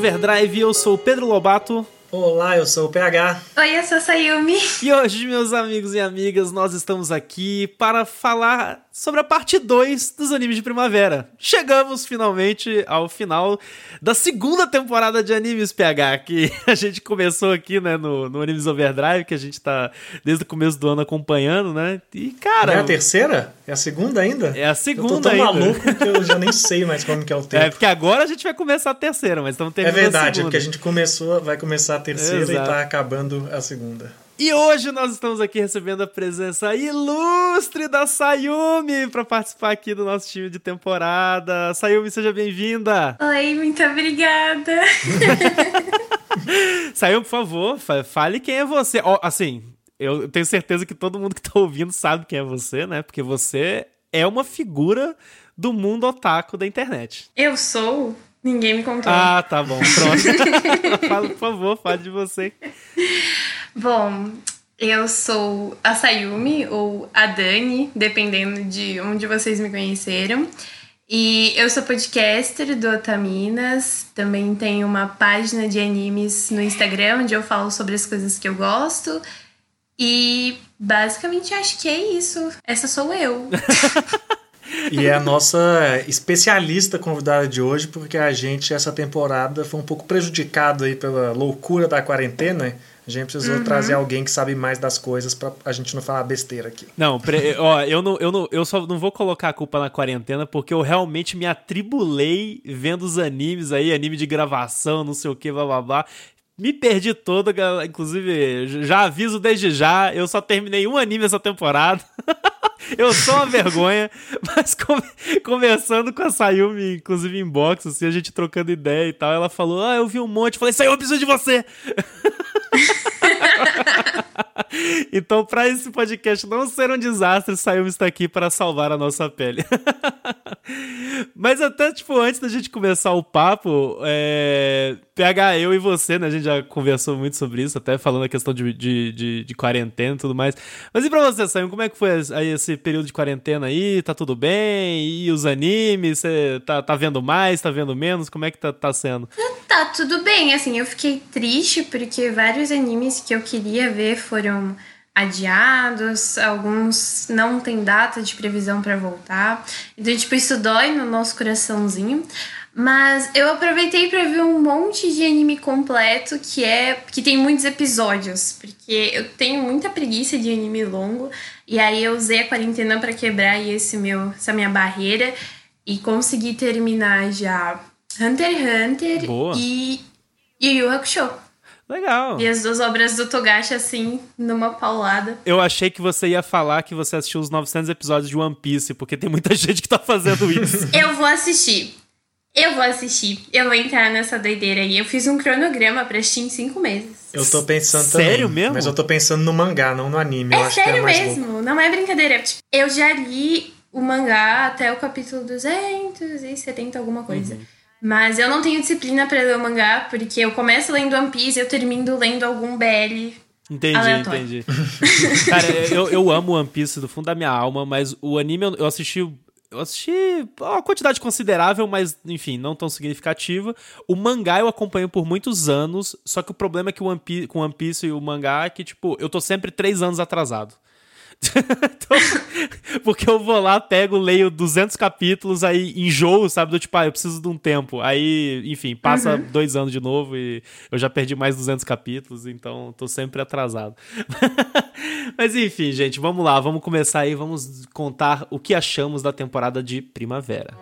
Animes Overdrive, eu sou o Pedro Lobato. Olá, eu sou o PH. Oi, eu sou a Sayumi. E hoje, meus amigos e amigas, nós estamos aqui para falar sobre a parte 2 dos animes de primavera. Chegamos finalmente ao final da segunda temporada de Animes PH, que a gente começou aqui, né, no, no Animes Overdrive, que a gente tá desde o começo do ano acompanhando, né? E, cara. é a terceira? É a segunda ainda? É a segunda eu tô tão ainda. maluco que eu já nem sei mais como que é o tempo. É, porque agora a gente vai começar a terceira, mas estamos É terminando a verdade, é porque a gente começou, vai começar a terceira Exato. e tá acabando a segunda. E hoje nós estamos aqui recebendo a presença ilustre da Sayumi para participar aqui do nosso time de temporada. Sayumi, seja bem-vinda. Oi, muito obrigada. Sayumi, por favor, fa- fale quem é você. Ó, assim, eu tenho certeza que todo mundo que tá ouvindo sabe quem é você, né? Porque você é uma figura do mundo otaku da internet. Eu sou. Ninguém me contou. Ah, tá bom, pronto. Fala, por favor, fale de você. Bom, eu sou a Sayumi ou a Dani, dependendo de onde vocês me conheceram. E eu sou podcaster do Otaminas. Também tenho uma página de animes no Instagram, onde eu falo sobre as coisas que eu gosto. E basicamente acho que é isso. Essa sou eu. E é a nossa especialista convidada de hoje, porque a gente, essa temporada, foi um pouco prejudicado aí pela loucura da quarentena. A gente precisou Uhum. trazer alguém que sabe mais das coisas pra a gente não falar besteira aqui. Não, pre- ó, eu não, eu não, eu só não vou colocar a culpa na quarentena porque eu realmente me atribulei vendo os animes aí, anime de gravação, não sei o que, blá blá blá. Me perdi todo, gal- inclusive, já aviso desde já, eu só terminei um anime essa temporada. eu sou uma vergonha, mas conversando com a Sayumi, inclusive em box, assim, a gente trocando ideia e tal, ela falou: "Ah, eu vi um monte". Falei: "Sayumi, eu preciso de você". Então, para esse podcast não ser um desastre, Sayumi está aqui para salvar a nossa pele. Mas até, tipo, antes da gente começar o papo, é... PH, eu e você, né? A gente já conversou muito sobre isso, até falando a questão de, de, de, de quarentena e tudo mais. Mas e pra você, Sayumi, como é que foi aí esse período de quarentena aí? Tá tudo bem? E os animes? Você tá, tá vendo mais? Tá vendo menos? Como é que tá, tá sendo? Tá, tudo bem. Assim, eu fiquei triste porque vários animes que eu queria ver foram adiados, alguns não tem data de previsão pra voltar. Então, tipo, isso dói no nosso coraçãozinho. Mas eu aproveitei pra ver um monte de anime completo que é que tem muitos episódios, porque eu tenho muita preguiça de anime longo e aí eu usei a quarentena pra quebrar esse meu essa minha barreira e consegui terminar já Hunter x Hunter Boa. e Yu Yu Hakusho. Legal. E as duas obras do Togashi, assim, numa paulada. Eu achei que você ia falar que você assistiu os 900 episódios de One Piece, porque tem muita gente que tá fazendo isso. Eu vou assistir. Eu vou assistir. Eu vou entrar nessa doideira aí. Eu fiz um cronograma pra assistir em cinco meses. Eu tô pensando Sério também. mesmo? Mas eu tô pensando no mangá, não no anime. eu É acho que é sério mais mesmo, louco. não é brincadeira. Tipo, Eu já li o mangá até o capítulo 270, alguma coisa. Uhum. Mas eu não tenho disciplina pra ler o mangá, porque eu começo lendo One Piece e eu termino lendo algum BL. Entendi, Aleatório. entendi. Cara, eu, eu amo One Piece do fundo da minha alma, mas o anime eu, eu assisti. Eu assisti uma quantidade considerável, mas, enfim, não tão significativa. O mangá eu acompanho por muitos anos, só que o problema é que o One Piece, com One Piece e o mangá é que, tipo, eu tô sempre três anos atrasado. Então, porque eu vou lá, pego, leio 200 capítulos, aí enjoo, sabe? Do tipo, ah, eu preciso de um tempo. Aí, enfim, passa dois anos de novo e eu já perdi mais 200 capítulos, então tô sempre atrasado. Mas enfim, gente, vamos lá, vamos começar aí, vamos contar o que achamos da temporada de primavera.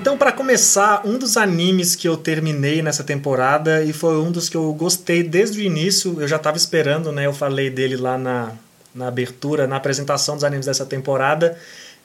Então, pra começar, um dos animes que eu terminei nessa temporada e foi um dos que eu gostei desde o início, eu já tava esperando, né? Eu falei dele lá na, na abertura, na apresentação dos animes dessa temporada,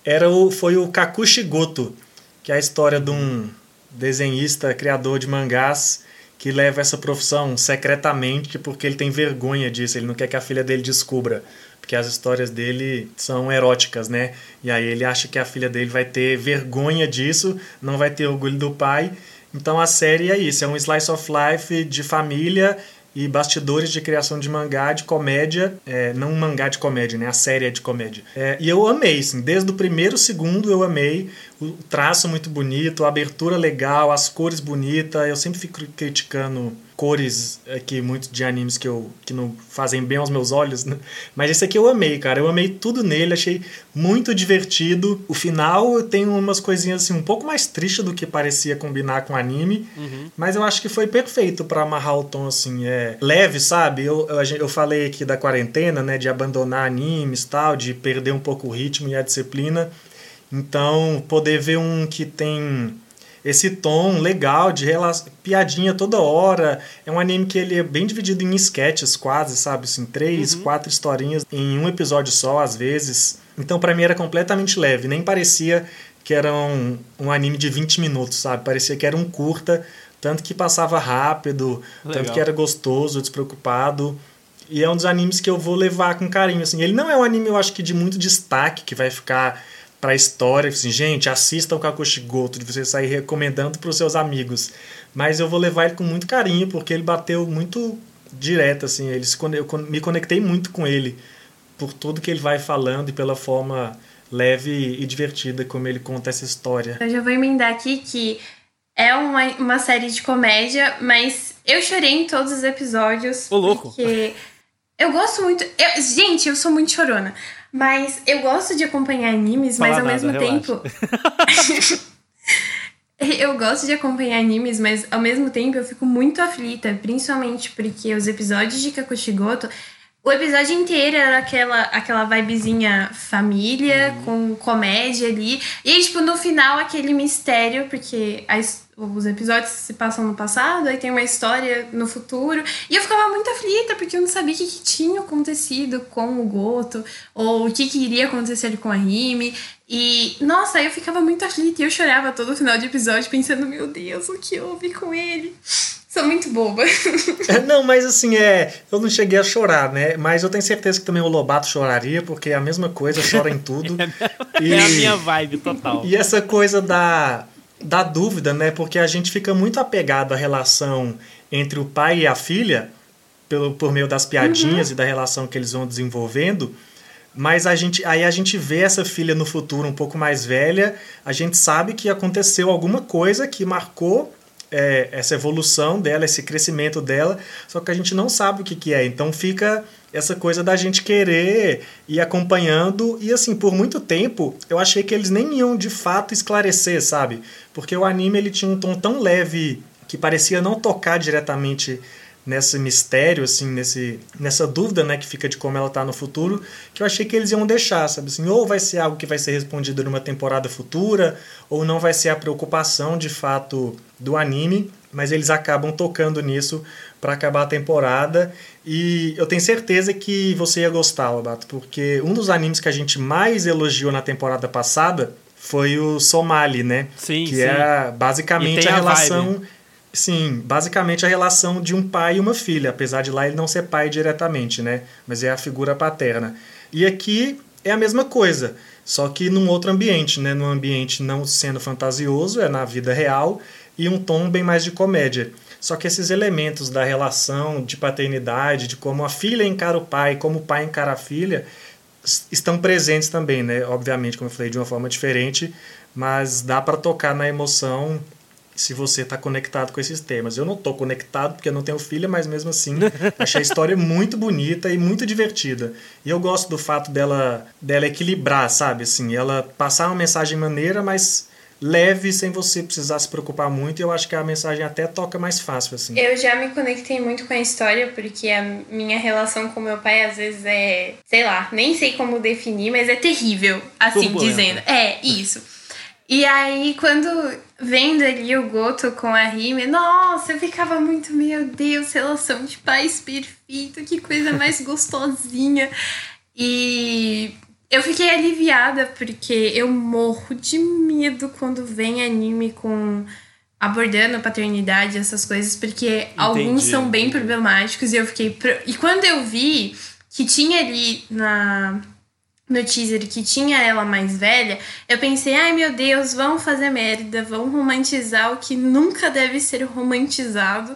era o, foi o Kakushi Goto, que é a história de um desenhista, criador de mangás, que leva essa profissão secretamente porque ele tem vergonha disso, ele não quer que a filha dele descubra. Porque as histórias dele são eróticas, né? E aí ele acha que a filha dele vai ter vergonha disso, não vai ter orgulho do pai, Então a série é isso, é um slice of life de família e bastidores de criação de mangá de comédia, é, não um mangá de comédia, né? A série é de comédia. É, e eu amei, assim, desde o primeiro segundo eu amei o traço muito bonito, a abertura legal, as cores bonitas. Eu sempre fico criticando cores aqui muito de animes que eu que não fazem bem aos meus olhos, né? Mas esse aqui eu amei, cara. Eu amei tudo nele, achei muito divertido. O final tem umas coisinhas assim um pouco mais tristes do que parecia combinar com o anime, uhum. mas eu acho que foi perfeito para amarrar o tom assim, é leve, sabe? Eu, eu, eu falei aqui da quarentena, né, de abandonar animes, tal, de perder um pouco o ritmo e a disciplina. Então, poder ver um que tem esse tom legal de piadinha toda hora. É um anime que ele é bem dividido em sketches quase, sabe? Assim, três, uhum. quatro historinhas em um episódio só, às vezes. Então, para mim, era completamente leve. Nem parecia que era um, um anime de 20 minutos, sabe? Parecia que era um curta, tanto que passava rápido, legal. tanto que era gostoso, despreocupado. E é um dos animes que eu vou levar com carinho, assim. Ele não é um anime, eu acho que de muito destaque, que vai ficar para a história, assim, gente, assista o Kakushigoto, de você sair recomendando para os seus amigos. Mas eu vou levar ele com muito carinho, porque ele bateu muito direto, assim, ele se, eu me conectei muito com ele, por tudo que ele vai falando e pela forma leve e divertida como ele conta essa história. Eu já vou emendar aqui que é uma, uma série de comédia, mas eu chorei em todos os episódios. Ô, louco! Porque eu gosto muito. Eu, gente, eu sou muito chorona. Mas eu gosto de acompanhar animes, Fala mas ao nada, mesmo relaxa. tempo. eu gosto de acompanhar animes, mas ao mesmo tempo eu fico muito aflita, principalmente porque os episódios de Kakushigoto o episódio inteiro era aquela, aquela vibezinha família, uhum. com comédia ali. E aí, tipo, no final, aquele mistério, porque as, os episódios se passam no passado, aí tem uma história no futuro. E eu ficava muito aflita, porque eu não sabia o que, que tinha acontecido com o Goto, ou o que, que iria acontecer com a Rime. E, nossa, eu ficava muito aflita e eu chorava todo final de episódio, pensando, meu Deus, o que houve com ele? Sou muito boba. É, não, mas assim, é. Eu não cheguei a chorar, né? Mas eu tenho certeza que também o Lobato choraria, porque é a mesma coisa, chora em tudo. é, e, é a minha vibe total. E essa coisa da, da dúvida, né? Porque a gente fica muito apegado à relação entre o pai e a filha, pelo, por meio das piadinhas uhum. e da relação que eles vão desenvolvendo. Mas a gente, aí a gente vê essa filha no futuro um pouco mais velha, a gente sabe que aconteceu alguma coisa que marcou é, essa evolução dela, esse crescimento dela, só que a gente não sabe o que, que é. Então fica essa coisa da gente querer ir acompanhando. E assim, por muito tempo, eu achei que eles nem iam de fato esclarecer, sabe? Porque o anime ele tinha um tom tão leve que parecia não tocar diretamente nesse mistério, assim, nesse, nessa dúvida, né, que fica de como ela tá no futuro, que eu achei que eles iam deixar, sabe assim, ou vai ser algo que vai ser respondido numa temporada futura, ou não vai ser a preocupação de fato do anime, mas eles acabam tocando nisso para acabar a temporada e eu tenho certeza que você ia gostar, Lobato, porque um dos animes que a gente mais elogiou na temporada passada foi o Somali, né? Sim, que sim. é basicamente a, a relação vibe Sim, basicamente a relação de um pai e uma filha, apesar de lá ele não ser pai diretamente, né? Mas é a figura paterna. E aqui é a mesma coisa, só que num outro ambiente, né? Num ambiente não sendo fantasioso, é na vida real, e um tom bem mais de comédia. Só que esses elementos da relação de paternidade, de como a filha encara o pai, como o pai encara a filha, estão presentes também, né? Obviamente, como eu falei, de uma forma diferente, mas dá para tocar na emoção se você está conectado com esses temas. Eu não estou conectado porque eu não tenho filha, mas mesmo assim achei a história muito bonita e muito divertida. E eu gosto do fato dela dela equilibrar, sabe? Assim, ela passar uma mensagem maneira, mas leve sem você precisar se preocupar muito. E eu acho que a mensagem até toca mais fácil assim. Eu já me conectei muito com a história porque a minha relação com meu pai às vezes é, sei lá, nem sei como definir, mas é terrível, assim Turbulenta. dizendo. É, isso. E aí, quando vendo ali o Goto com a Rime, nossa, eu ficava muito, meu Deus, relação de pais perfeita, que coisa mais gostosinha. E eu fiquei aliviada porque eu morro de medo quando vem anime com abordando a paternidade, essas coisas, porque Entendi. alguns são bem problemáticos e eu fiquei. Pro... E quando eu vi que tinha ali na no teaser que tinha ela mais velha, eu pensei, ai meu Deus, vão fazer merda, vão romantizar o que nunca deve ser romantizado.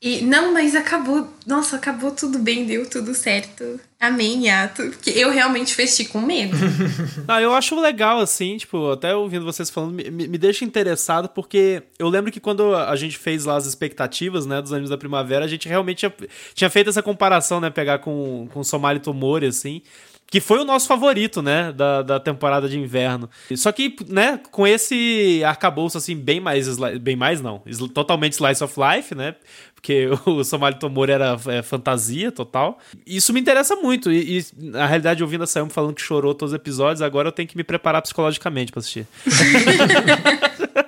E não, mas acabou, nossa, acabou tudo bem, deu tudo certo. Amém, ato. Porque eu realmente fechei com medo. ah, eu acho legal, assim, tipo, até ouvindo vocês falando, me, me deixa interessado, porque eu lembro que quando a gente fez lá as expectativas, né, dos anos da primavera, a gente realmente tinha, tinha feito essa comparação, né, pegar com, com Somali Tomori, assim que foi o nosso favorito, né, da, da temporada de inverno. Só que, né, com esse arcabouço, assim, bem mais, bem mais não, totalmente slice of life, né, porque o Somali Tomori era é, fantasia total. Isso me interessa muito, e, e na realidade, ouvindo a Sayumi falando que chorou todos os episódios, agora eu tenho que me preparar psicologicamente para assistir.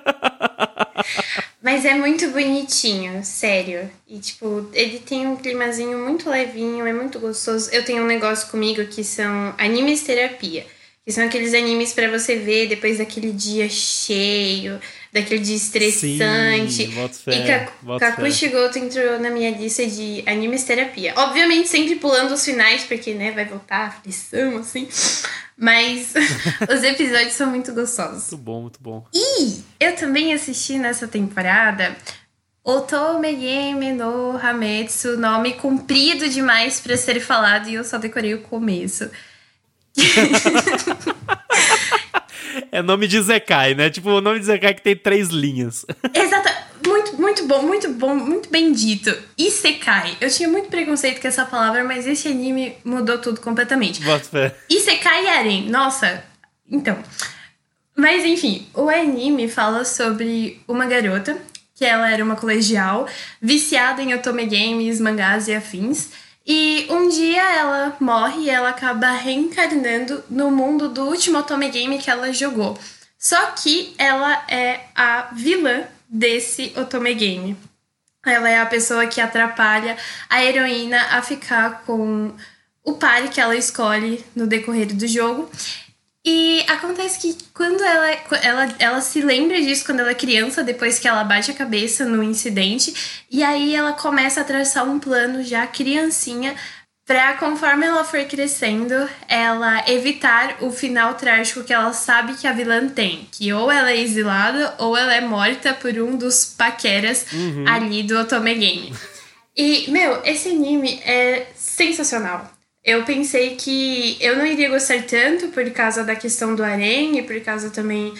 Mas é muito bonitinho, sério. E, tipo, ele tem um climazinho muito levinho, é muito gostoso. Eu tenho um negócio comigo que são animes terapia. Que são aqueles animes para você ver depois daquele dia cheio, daquele dia estressante. Sim, fé, e Kakushi Goto entrou na minha lista de animes terapia. Obviamente sempre pulando os finais, porque, né, vai voltar a aflição, assim. Mas os episódios são muito gostosos. Muito bom, muito bom. E eu também assisti nessa temporada Otome Game no Hametsu, nome comprido demais para ser falado e eu só decorei o começo. é nome de Zekai, né? Tipo, o nome de Zekai que tem três linhas. Exato. Muito, muito bom, muito bom, muito bem dito. Isekai. Eu tinha muito preconceito com essa palavra, mas esse anime mudou tudo completamente. Bota. Isekai Aren. Nossa. Então. Mas enfim, o anime fala sobre uma garota que ela era uma colegial viciada em otome games, mangás e afins. E um dia ela morre e ela acaba reencarnando no mundo do último otome game que ela jogou. Só que ela é a vilã desse Otome Game. Ela é a pessoa que atrapalha a heroína a ficar com o pare que ela escolhe no decorrer do jogo. E acontece que quando ela, ela, ela se lembra disso quando ela é criança, depois que ela bate a cabeça no incidente, e aí ela começa a traçar um plano já criancinha Pra, conforme ela for crescendo, ela evitar o final trágico que ela sabe que a vilã tem. Que ou ela é exilada ou ela é morta por um dos paqueras uhum. ali do Otome Game. E, meu, esse anime é sensacional. Eu pensei que eu não iria gostar tanto por causa da questão do harem e por causa também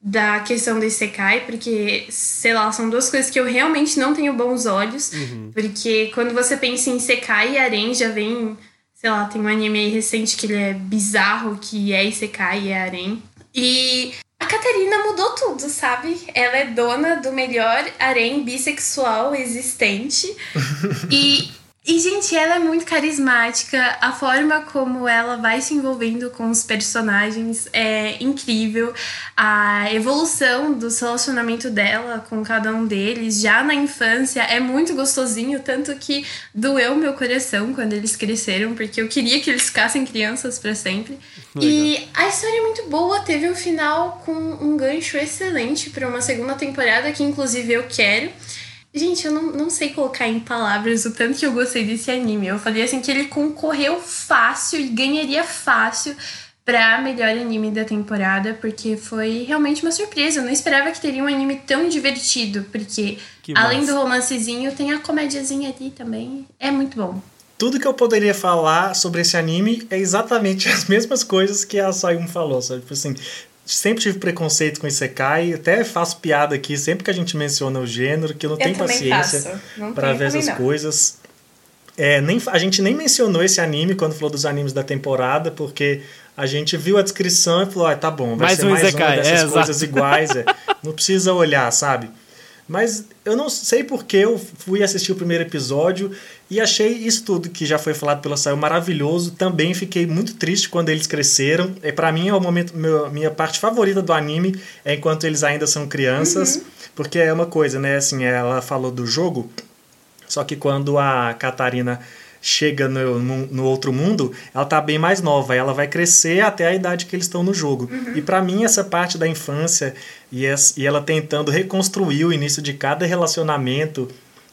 da questão do Isekai, porque, sei lá, são duas coisas que eu realmente não tenho bons olhos. Uhum. Porque quando você pensa em Isekai e Arém, já vem, sei lá, tem um anime aí recente que ele é bizarro, que é Isekai e é Arém. E a Catarina mudou tudo, sabe? Ela é dona do melhor harém bissexual existente. e e, gente, ela é muito carismática. A forma como ela vai se envolvendo com os personagens é incrível. A evolução do relacionamento dela com cada um deles, já na infância, é muito gostosinho. Tanto que doeu meu coração quando eles cresceram, porque eu queria que eles ficassem crianças para sempre. Legal. E a história é muito boa. Teve um final com um gancho excelente para uma segunda temporada, que inclusive eu quero. Gente, eu não, não sei colocar em palavras o tanto que eu gostei desse anime. Eu falei assim que ele concorreu fácil e ganharia fácil pra melhor anime da temporada, porque foi realmente uma surpresa. Eu não esperava que teria um anime tão divertido, porque além do romancezinho, tem a comédiazinha ali também. É muito bom. Tudo que eu poderia falar sobre esse anime é exatamente as mesmas coisas que a Sayum falou, sabe? Tipo assim, sempre tive preconceito com Isekai, até faço piada aqui sempre que a gente menciona o gênero, que eu não eu tenho paciência para ver essas não. coisas. É, nem, a gente nem mencionou esse anime quando falou dos animes da temporada, porque a gente viu a descrição e falou, ah, tá bom, vai mais ser um mais Isekai. uma dessas é, coisas exato. iguais, é. não precisa olhar, sabe? Mas eu não sei porque eu fui assistir o primeiro episódio e achei isso tudo que já foi falado pela Saio maravilhoso. Também fiquei muito triste quando eles cresceram. E para mim é o momento, meu, minha parte favorita do anime é enquanto eles ainda são crianças, uhum. porque é uma coisa, né? Assim, ela falou do jogo, só que quando a Catarina chega no, no, no, outro mundo, ela tá bem mais nova, ela vai crescer até a idade que eles estão no jogo. Uhum. E para mim, essa parte da infância e, essa, e ela tentando reconstruir o início de cada relacionamento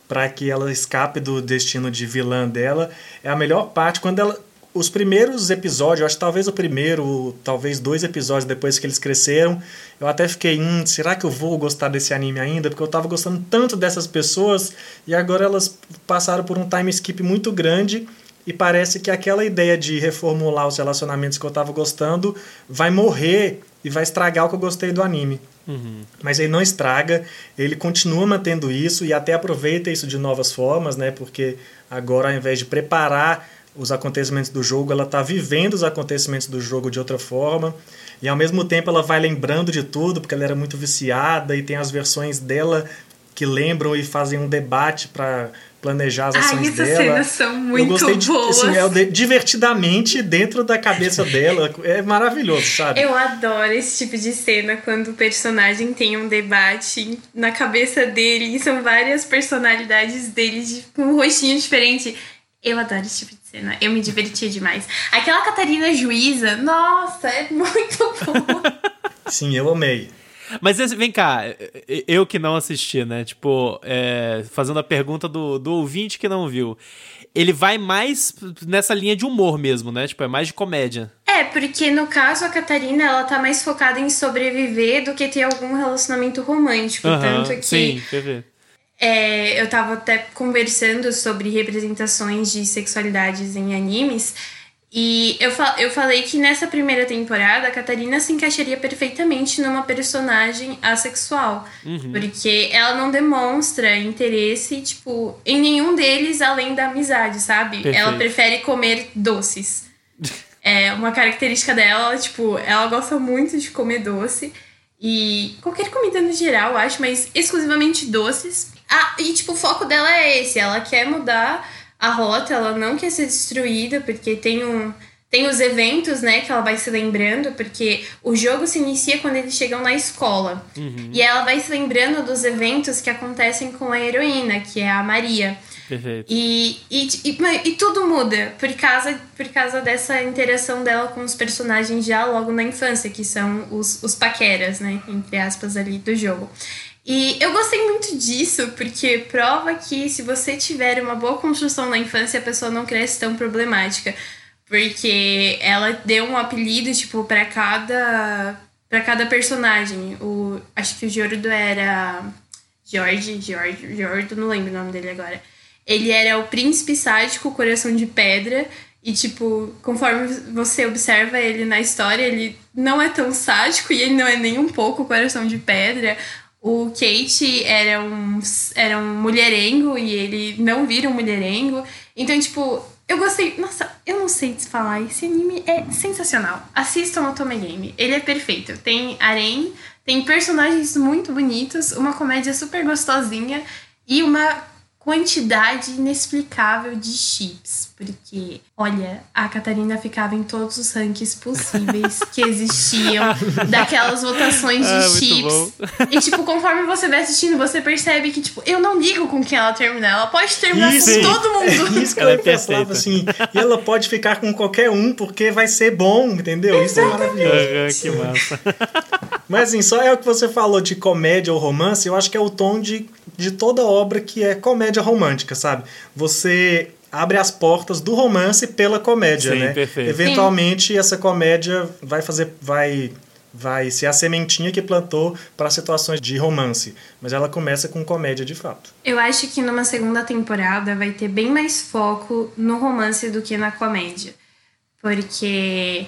para que ela escape do destino de vilã dela é a melhor parte quando ela os primeiros episódios, acho que talvez o primeiro, talvez dois episódios depois que eles cresceram, eu até fiquei, hum, será que eu vou gostar desse anime ainda? Porque eu tava gostando tanto dessas pessoas e agora elas passaram por um time skip muito grande e parece que aquela ideia de reformular os relacionamentos que eu tava gostando vai morrer e vai estragar o que eu gostei do anime. Uhum. Mas ele não estraga, ele continua mantendo isso e até aproveita isso de novas formas, né? Porque agora, ao invés de preparar os acontecimentos do jogo, ela está vivendo os acontecimentos do jogo de outra forma. E ao mesmo tempo ela vai lembrando de tudo, porque ela era muito viciada e tem as versões dela que lembram e fazem um debate para planejar as ações Ai, essas dela. cenas são muito eu gostei de, boas. Assim, é, divertidamente dentro da cabeça dela. É maravilhoso, sabe? Eu adoro esse tipo de cena quando o personagem tem um debate na cabeça dele e são várias personalidades dele de, com um rostinho diferente. Eu adoro esse tipo de cena. Eu me divertia demais. Aquela Catarina Juíza, nossa, é muito boa. Sim, eu amei. Mas vem cá, eu que não assisti, né? Tipo, é, fazendo a pergunta do, do ouvinte que não viu. Ele vai mais nessa linha de humor mesmo, né? Tipo, é mais de comédia. É, porque no caso a Catarina, ela tá mais focada em sobreviver do que ter algum relacionamento romântico. Uhum, tanto que. Sim. É, eu tava até conversando sobre representações de sexualidades em animes. E eu, eu falei que nessa primeira temporada a Catarina se encaixaria perfeitamente numa personagem assexual. Uhum. Porque ela não demonstra interesse, tipo, em nenhum deles além da amizade, sabe? Perfeito. Ela prefere comer doces. é uma característica dela, tipo, ela gosta muito de comer doce. E qualquer comida no geral, acho, mas exclusivamente doces. Ah, e tipo, o foco dela é esse. Ela quer mudar a rota, ela não quer ser destruída, porque tem um. Tem os eventos, né, que ela vai se lembrando, porque o jogo se inicia quando eles chegam na escola. Uhum. E ela vai se lembrando dos eventos que acontecem com a heroína, que é a Maria. Perfeito. E, e, e, e, tudo muda por causa, por causa dessa interação dela com os personagens já logo na infância, que são os, os paqueras, né? Entre aspas, ali do jogo. E eu gostei muito disso, porque prova que se você tiver uma boa construção na infância, a pessoa não cresce tão problemática. Porque ela deu um apelido, tipo, para cada para cada personagem. O, acho que o Jordo era George, George, Jordo, não lembro o nome dele agora. Ele era o príncipe sádico, coração de pedra. E, tipo, conforme você observa ele na história, ele não é tão sádico e ele não é nem um pouco coração de pedra. O Kate era um, era um mulherengo e ele não vira um mulherengo. Então, tipo, eu gostei. Nossa, eu não sei te falar. Esse anime é sensacional. Assistam o Tome Game. Ele é perfeito. Tem harém, tem personagens muito bonitos, uma comédia super gostosinha e uma quantidade inexplicável de chips. Porque, olha, a Catarina ficava em todos os rankings possíveis que existiam, daquelas votações de Ah, chips. E, tipo, conforme você vai assistindo, você percebe que, tipo, eu não ligo com quem ela terminar. Ela pode terminar Isso. com todo mundo. Isso que Ela é falava assim. E ela pode ficar com qualquer um porque vai ser bom, entendeu? Isso é maravilhoso. Que massa. Mas assim, só é o que você falou de comédia ou romance, eu acho que é o tom de, de toda obra que é comédia romântica, sabe? Você abre as portas do romance pela comédia, Sim, né? perfeito. Eventualmente essa comédia vai fazer vai vai ser a sementinha que plantou para situações de romance, mas ela começa com comédia de fato. Eu acho que numa segunda temporada vai ter bem mais foco no romance do que na comédia. Porque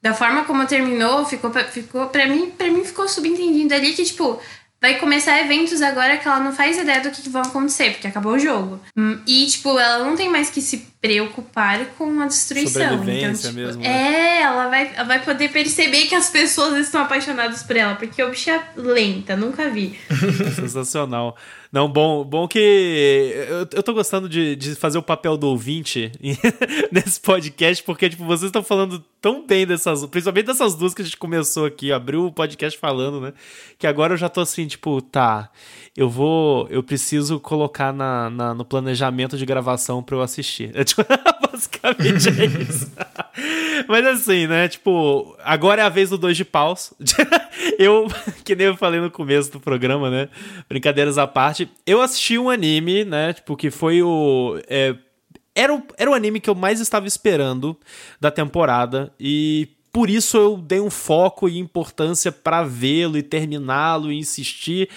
da forma como terminou, ficou, pra- ficou para mim, para mim ficou subentendido ali que tipo, vai começar eventos agora que ela não faz ideia do que, que vão acontecer, porque acabou o jogo. Hum, E tipo, ela não tem mais que se preocupar com a destruição. Então, tipo, mesmo, né? é, ela vai, ela vai poder perceber que as pessoas estão apaixonadas por ela, porque o bicho é lenta, nunca vi. Sensacional. Não, bom, bom que eu, eu tô gostando de, de fazer o papel do ouvinte nesse podcast, porque, tipo, vocês estão falando tão bem dessas, principalmente dessas duas que a gente começou aqui, abriu o podcast falando, né? Que agora eu já tô assim, tipo, tá, eu vou, eu preciso colocar na, na- no planejamento de gravação pra eu assistir. É, tipo, basicamente é isso. Mas assim, né? Tipo, agora é a vez do dois de paus. eu, que nem eu falei no começo do programa, né? Brincadeiras à parte. Eu assisti um anime, né? Tipo, que foi o. é, era o, era o anime que eu mais estava esperando da temporada e por isso eu dei um foco e importância para vê-lo e terminá-lo e insistir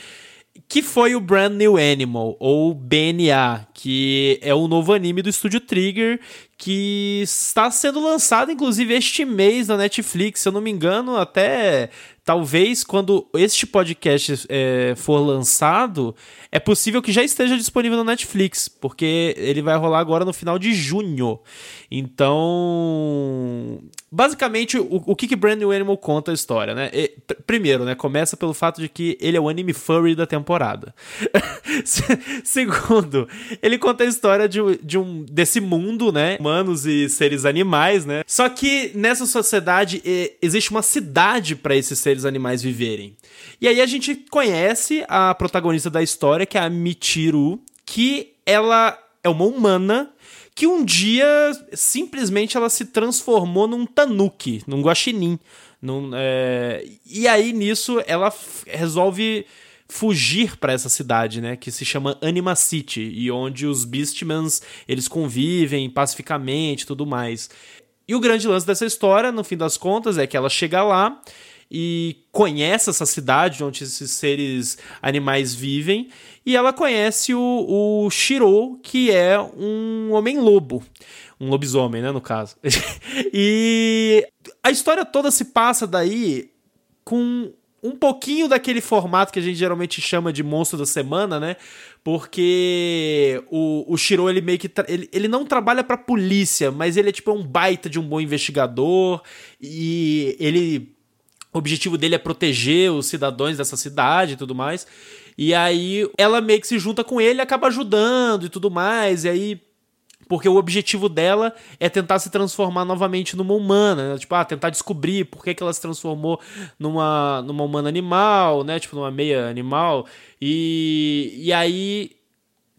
que foi o Brand New Animal, ou BNA, que é o novo anime do estúdio Trigger, que está sendo lançado inclusive este mês na Netflix, se eu não me engano, até talvez quando este podcast é, for lançado, é possível que já esteja disponível no Netflix, porque ele vai rolar agora no final de junho. Então, basicamente, o, o que, que Brand New Animal conta a história, né? E, primeiro, né, começa pelo fato de que ele é o anime furry da temporada. Segundo, ele conta a história de, de um desse mundo, né, humanos e seres animais, né? Só que nessa sociedade existe uma cidade para esses seres animais viverem. E aí a gente conhece a protagonista da história, que é a Michiru, que ela é uma humana que um dia simplesmente ela se transformou num tanuki, num guaxinim. Num, é... E aí nisso ela resolve fugir para essa cidade, né, que se chama Anima City e onde os Beastmans eles convivem pacificamente, tudo mais. E o grande lance dessa história, no fim das contas, é que ela chega lá e conhece essa cidade onde esses seres animais vivem e ela conhece o, o Shiro, que é um homem-lobo. Um lobisomem, né, no caso. e a história toda se passa daí com um pouquinho daquele formato que a gente geralmente chama de monstro da semana, né? Porque o, o Shiro, ele meio que. Ele, ele não trabalha pra polícia, mas ele é tipo um baita de um bom investigador. E ele. O objetivo dele é proteger os cidadãos dessa cidade e tudo mais. E aí ela meio que se junta com ele e acaba ajudando e tudo mais. E aí porque o objetivo dela é tentar se transformar novamente numa humana, né? tipo, ah, tentar descobrir por que, que ela se transformou numa, numa humana animal, né, tipo, numa meia animal, e, e aí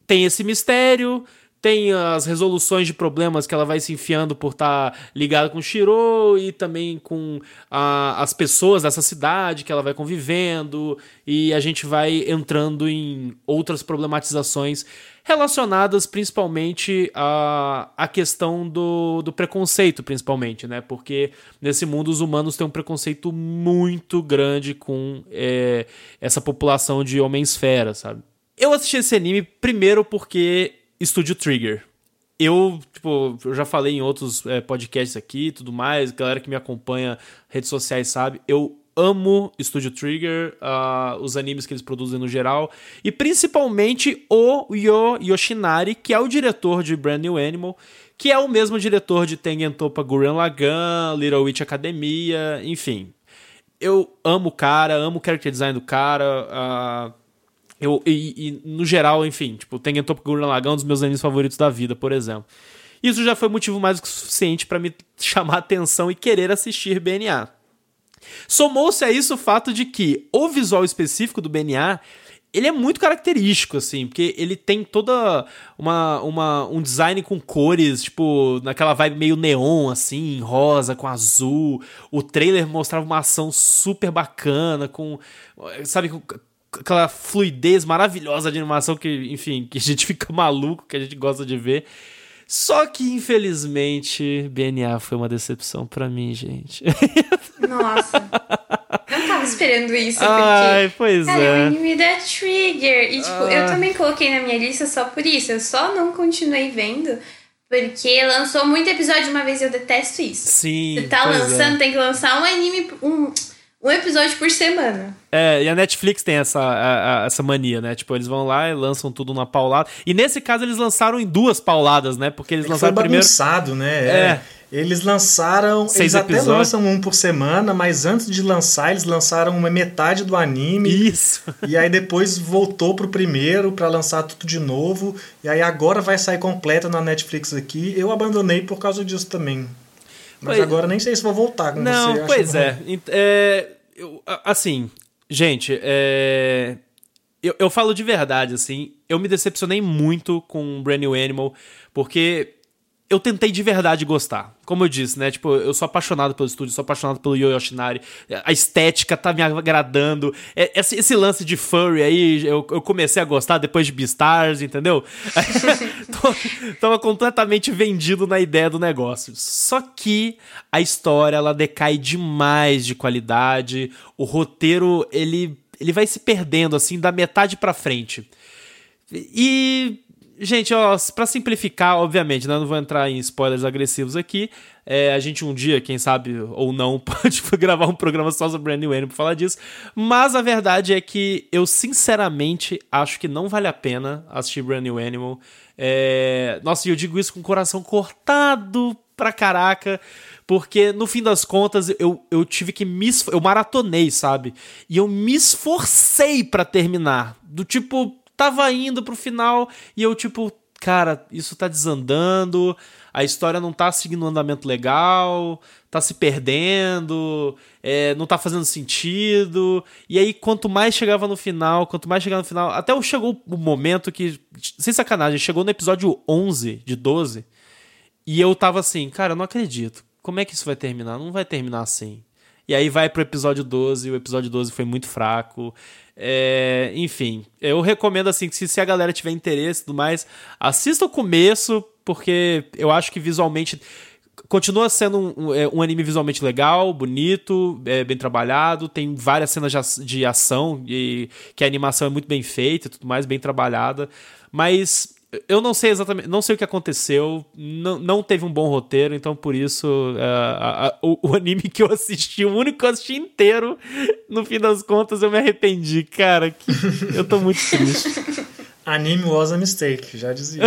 tem esse mistério, tem as resoluções de problemas que ela vai se enfiando por estar tá ligada com o Shiro e também com a, as pessoas dessa cidade que ela vai convivendo e a gente vai entrando em outras problematizações relacionadas principalmente à, à questão do, do preconceito, principalmente, né? Porque nesse mundo os humanos têm um preconceito muito grande com é, essa população de homens fera, sabe? Eu assisti esse anime primeiro porque Estúdio Trigger. Eu, tipo, eu já falei em outros é, podcasts aqui e tudo mais, galera que me acompanha, redes sociais sabe, eu amo Estúdio Trigger, uh, os animes que eles produzem no geral, e principalmente o Yo Yoshinari, que é o diretor de Brand New Animal, que é o mesmo diretor de Tengen Toppa Gurren Lagann, Little Witch Academia, enfim. Eu amo o cara, amo o character design do cara, uh, eu, e, e, no geral, enfim, tipo, Tengen Toppa Gurren Lagann é um dos meus animes favoritos da vida, por exemplo. Isso já foi motivo mais do que suficiente para me chamar atenção e querer assistir BNA. Somou-se a isso o fato de que o visual específico do BNA ele é muito característico, assim, porque ele tem toda uma, uma, um design com cores, tipo, naquela vibe meio neon, assim, rosa, com azul. O trailer mostrava uma ação super bacana, com, sabe, aquela fluidez maravilhosa de animação que, enfim, que a gente fica maluco, que a gente gosta de ver. Só que, infelizmente, BNA foi uma decepção para mim, gente. Nossa. Eu não tava esperando isso, porque. Ai, pois cara, é. é um anime da Trigger. E, tipo, ah. eu também coloquei na minha lista só por isso. Eu só não continuei vendo. Porque lançou muito episódio uma vez e eu detesto isso. Sim. Você tá lançando, é. tem que lançar um anime. Um, um episódio por semana. É, e a Netflix tem essa, a, a, essa mania, né? Tipo, eles vão lá e lançam tudo numa paulada. E nesse caso eles lançaram em duas pauladas, né? Porque eles é lançaram foi primeiro. né? É. é. Eles lançaram. Seis eles episódios. até lançam um por semana, mas antes de lançar, eles lançaram uma metade do anime. Isso. E aí depois voltou pro primeiro para lançar tudo de novo. E aí agora vai sair completa na Netflix aqui. Eu abandonei por causa disso também. Mas pois... agora nem sei se vou voltar com Não, você. pois é. é eu, assim, gente, é... eu, eu falo de verdade, assim, eu me decepcionei muito com Brand New Animal, porque eu tentei de verdade gostar. Como eu disse, né? Tipo, eu sou apaixonado pelo estúdio, sou apaixonado pelo Yo Yoshinari. A estética tá me agradando. É, esse, esse lance de furry aí, eu, eu, comecei a gostar depois de Beastars, entendeu? Tava completamente vendido na ideia do negócio. Só que a história, ela decai demais de qualidade. O roteiro, ele, ele vai se perdendo, assim, da metade pra frente. E Gente, ó, pra simplificar, obviamente, né, não vou entrar em spoilers agressivos aqui. É, a gente um dia, quem sabe ou não, pode gravar um programa só sobre Brand New Animal pra falar disso. Mas a verdade é que eu, sinceramente, acho que não vale a pena assistir Brand New Animal. É... Nossa, e eu digo isso com o coração cortado pra caraca. Porque, no fim das contas, eu, eu tive que me... Eu maratonei, sabe? E eu me esforcei para terminar. Do tipo tava indo pro final e eu, tipo, cara, isso tá desandando, a história não tá seguindo um andamento legal, tá se perdendo, é, não tá fazendo sentido. E aí, quanto mais chegava no final, quanto mais chegava no final, até chegou o momento que, sem sacanagem, chegou no episódio 11 de 12, e eu tava assim, cara, eu não acredito. Como é que isso vai terminar? Não vai terminar assim. E aí vai pro episódio 12, e o episódio 12 foi muito fraco. É, enfim, eu recomendo assim que se, se a galera tiver interesse e tudo mais, assista o começo, porque eu acho que visualmente continua sendo um, é, um, anime visualmente legal, bonito, é, bem trabalhado, tem várias cenas de, de ação e que a animação é muito bem feita e tudo mais, bem trabalhada, mas eu não sei exatamente, não sei o que aconteceu, não, não teve um bom roteiro, então por isso uh, a, a, o, o, anime que eu assisti, o único que eu assisti inteiro, no fim das contas eu me arrependi, cara, que, eu tô muito triste. Anime was a mistake, já dizia.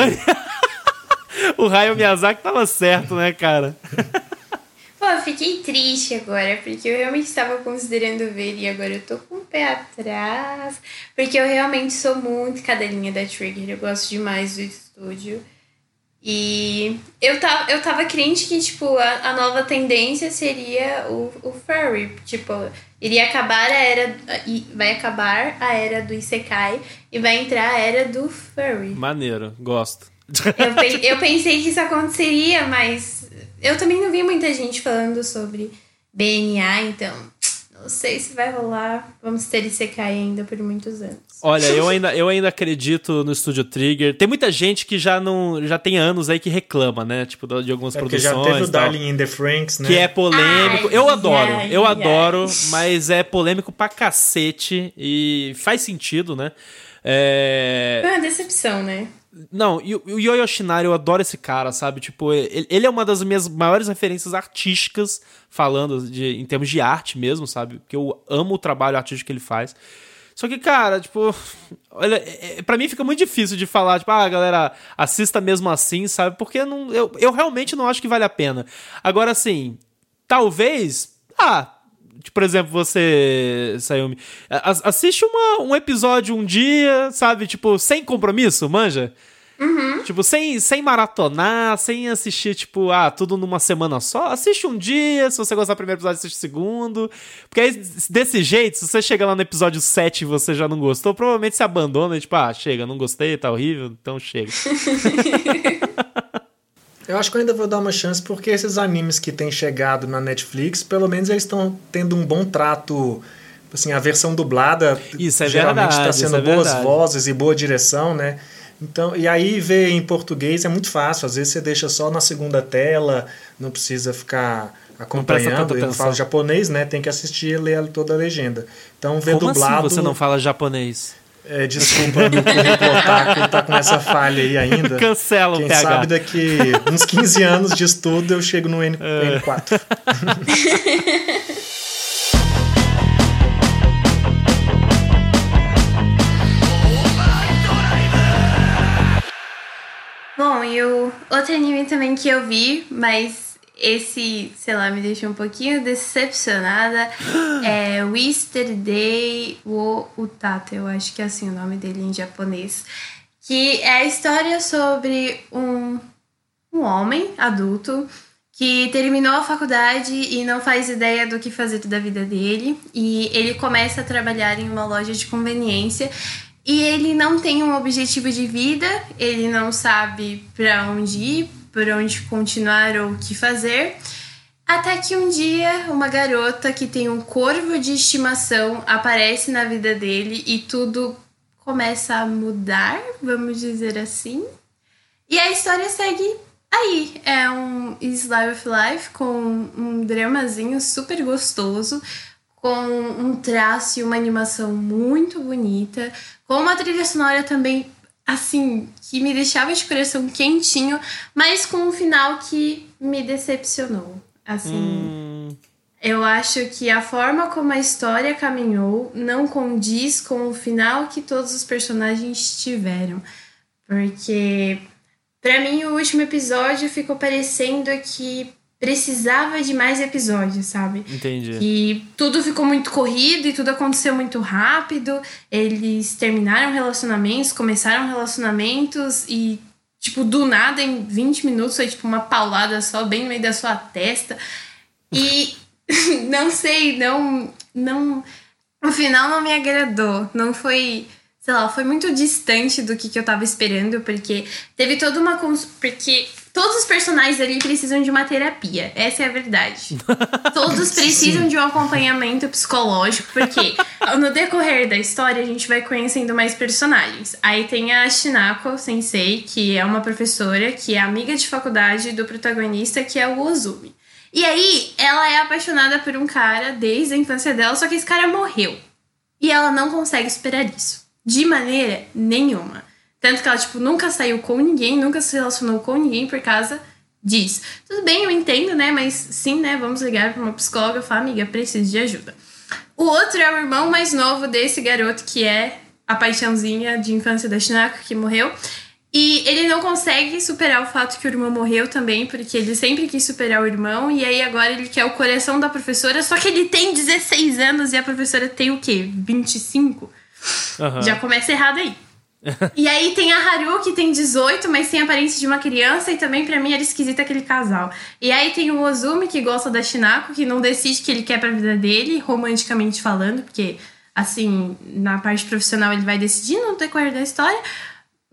o Hayao Miyazaki tava certo, né, cara? Eu fiquei triste agora, porque eu realmente estava considerando ver e agora eu tô com o pé atrás. Porque eu realmente sou muito cadelinha da Trigger, eu gosto demais do estúdio. E eu tava, eu tava crente que, tipo, a, a nova tendência seria o, o furry. Tipo, iria acabar a era. Vai acabar a era do Isekai e vai entrar a era do furry. Maneiro, gosto. Eu, eu pensei que isso aconteceria, mas eu também não vi muita gente falando sobre BNA, então não sei se vai rolar. Vamos ter ICK ainda por muitos anos. Olha, eu ainda, eu ainda acredito no Estúdio Trigger. Tem muita gente que já não já tem anos aí que reclama, né? Tipo, de algumas é produções. já teve o Darling in the Franks, né? Que é polêmico. Ai, eu adoro, ai, eu ai. adoro, mas é polêmico pra cacete e faz sentido, né? É... Foi uma decepção, né? Não, e o Yo Yoshinari, eu adoro esse cara, sabe? Tipo, ele, ele, é uma das minhas maiores referências artísticas, falando de, em termos de arte mesmo, sabe? Porque eu amo o trabalho artístico que ele faz. Só que, cara, tipo, olha, é, é, pra mim fica muito difícil de falar, tipo, ah, galera, assista mesmo assim, sabe? Porque não, eu, eu realmente não acho que vale a pena. Agora, assim, talvez, ah, Tipo, por exemplo, você, Sayumi, assiste uma, um episódio um dia, sabe? Tipo, sem compromisso, manja? Uhum. Tipo, sem, sem maratonar, sem assistir, tipo, ah, tudo numa semana só. Assiste um dia, se você gostar do primeiro episódio, assiste o segundo. Porque aí, desse jeito, se você chega lá no episódio 7 e você já não gostou, provavelmente você abandona, tipo, ah, chega, não gostei, tá horrível, então chega. Eu acho que eu ainda vou dar uma chance porque esses animes que têm chegado na Netflix, pelo menos eles estão tendo um bom trato. Assim, a versão dublada isso é geralmente está sendo é boas vozes e boa direção, né? Então, e aí ver em português é muito fácil. Às vezes você deixa só na segunda tela, não precisa ficar acompanhando. Eu não falo japonês, né? Tem que assistir e ler toda a legenda. Então, ver Como dublado. Assim você não fala japonês? É, desculpa, meu currículo otaku tá com essa falha aí ainda. Cancela o Quem PH. sabe daqui uns 15 anos de estudo eu chego no N é. N4. Bom, e o outro anime também que eu vi, mas esse, sei lá, me deixou um pouquinho decepcionada. é Day wo Utate, eu acho que é assim o nome dele em japonês. Que é a história sobre um, um homem adulto que terminou a faculdade e não faz ideia do que fazer da vida dele. E ele começa a trabalhar em uma loja de conveniência. E ele não tem um objetivo de vida, ele não sabe para onde ir, por onde continuar ou o que fazer. Até que um dia uma garota que tem um corvo de estimação aparece na vida dele e tudo começa a mudar, vamos dizer assim. E a história segue aí. É um Slice of Life com um dramazinho super gostoso, com um traço e uma animação muito bonita, com uma trilha sonora também assim, que me deixava de coração quentinho, mas com um final que me decepcionou. Assim, hum. eu acho que a forma como a história caminhou não condiz com o final que todos os personagens tiveram. Porque, para mim, o último episódio ficou parecendo que precisava de mais episódios, sabe? Entendi. E tudo ficou muito corrido e tudo aconteceu muito rápido. Eles terminaram relacionamentos, começaram relacionamentos e Tipo, do nada, em 20 minutos, foi tipo uma paulada só, bem no meio da sua testa. E não sei, não. não O final não me agradou. Não foi. Sei lá, foi muito distante do que, que eu tava esperando, porque teve toda uma. Porque Todos os personagens ali precisam de uma terapia. Essa é a verdade. Todos precisam de um acompanhamento psicológico, porque no decorrer da história a gente vai conhecendo mais personagens. Aí tem a Shinako Sensei, que é uma professora que é amiga de faculdade do protagonista, que é o Ozumi. E aí ela é apaixonada por um cara desde a infância dela, só que esse cara morreu. E ela não consegue superar isso. De maneira nenhuma. Tanto que ela, tipo, nunca saiu com ninguém, nunca se relacionou com ninguém por causa disso. Tudo bem, eu entendo, né? Mas sim, né? Vamos ligar para uma psicóloga e falar, amiga, preciso de ajuda. O outro é o irmão mais novo desse garoto, que é a paixãozinha de infância da Shinako, que morreu. E ele não consegue superar o fato que o irmão morreu também, porque ele sempre quis superar o irmão, e aí agora ele quer o coração da professora, só que ele tem 16 anos e a professora tem o quê? 25? Uhum. Já começa errado aí. e aí tem a Haru, que tem 18, mas tem aparência de uma criança, e também para mim era esquisito aquele casal. E aí tem o Ozumi, que gosta da Shinako, que não decide o que ele quer pra vida dele, romanticamente falando, porque, assim, na parte profissional ele vai decidir no decorrer da história.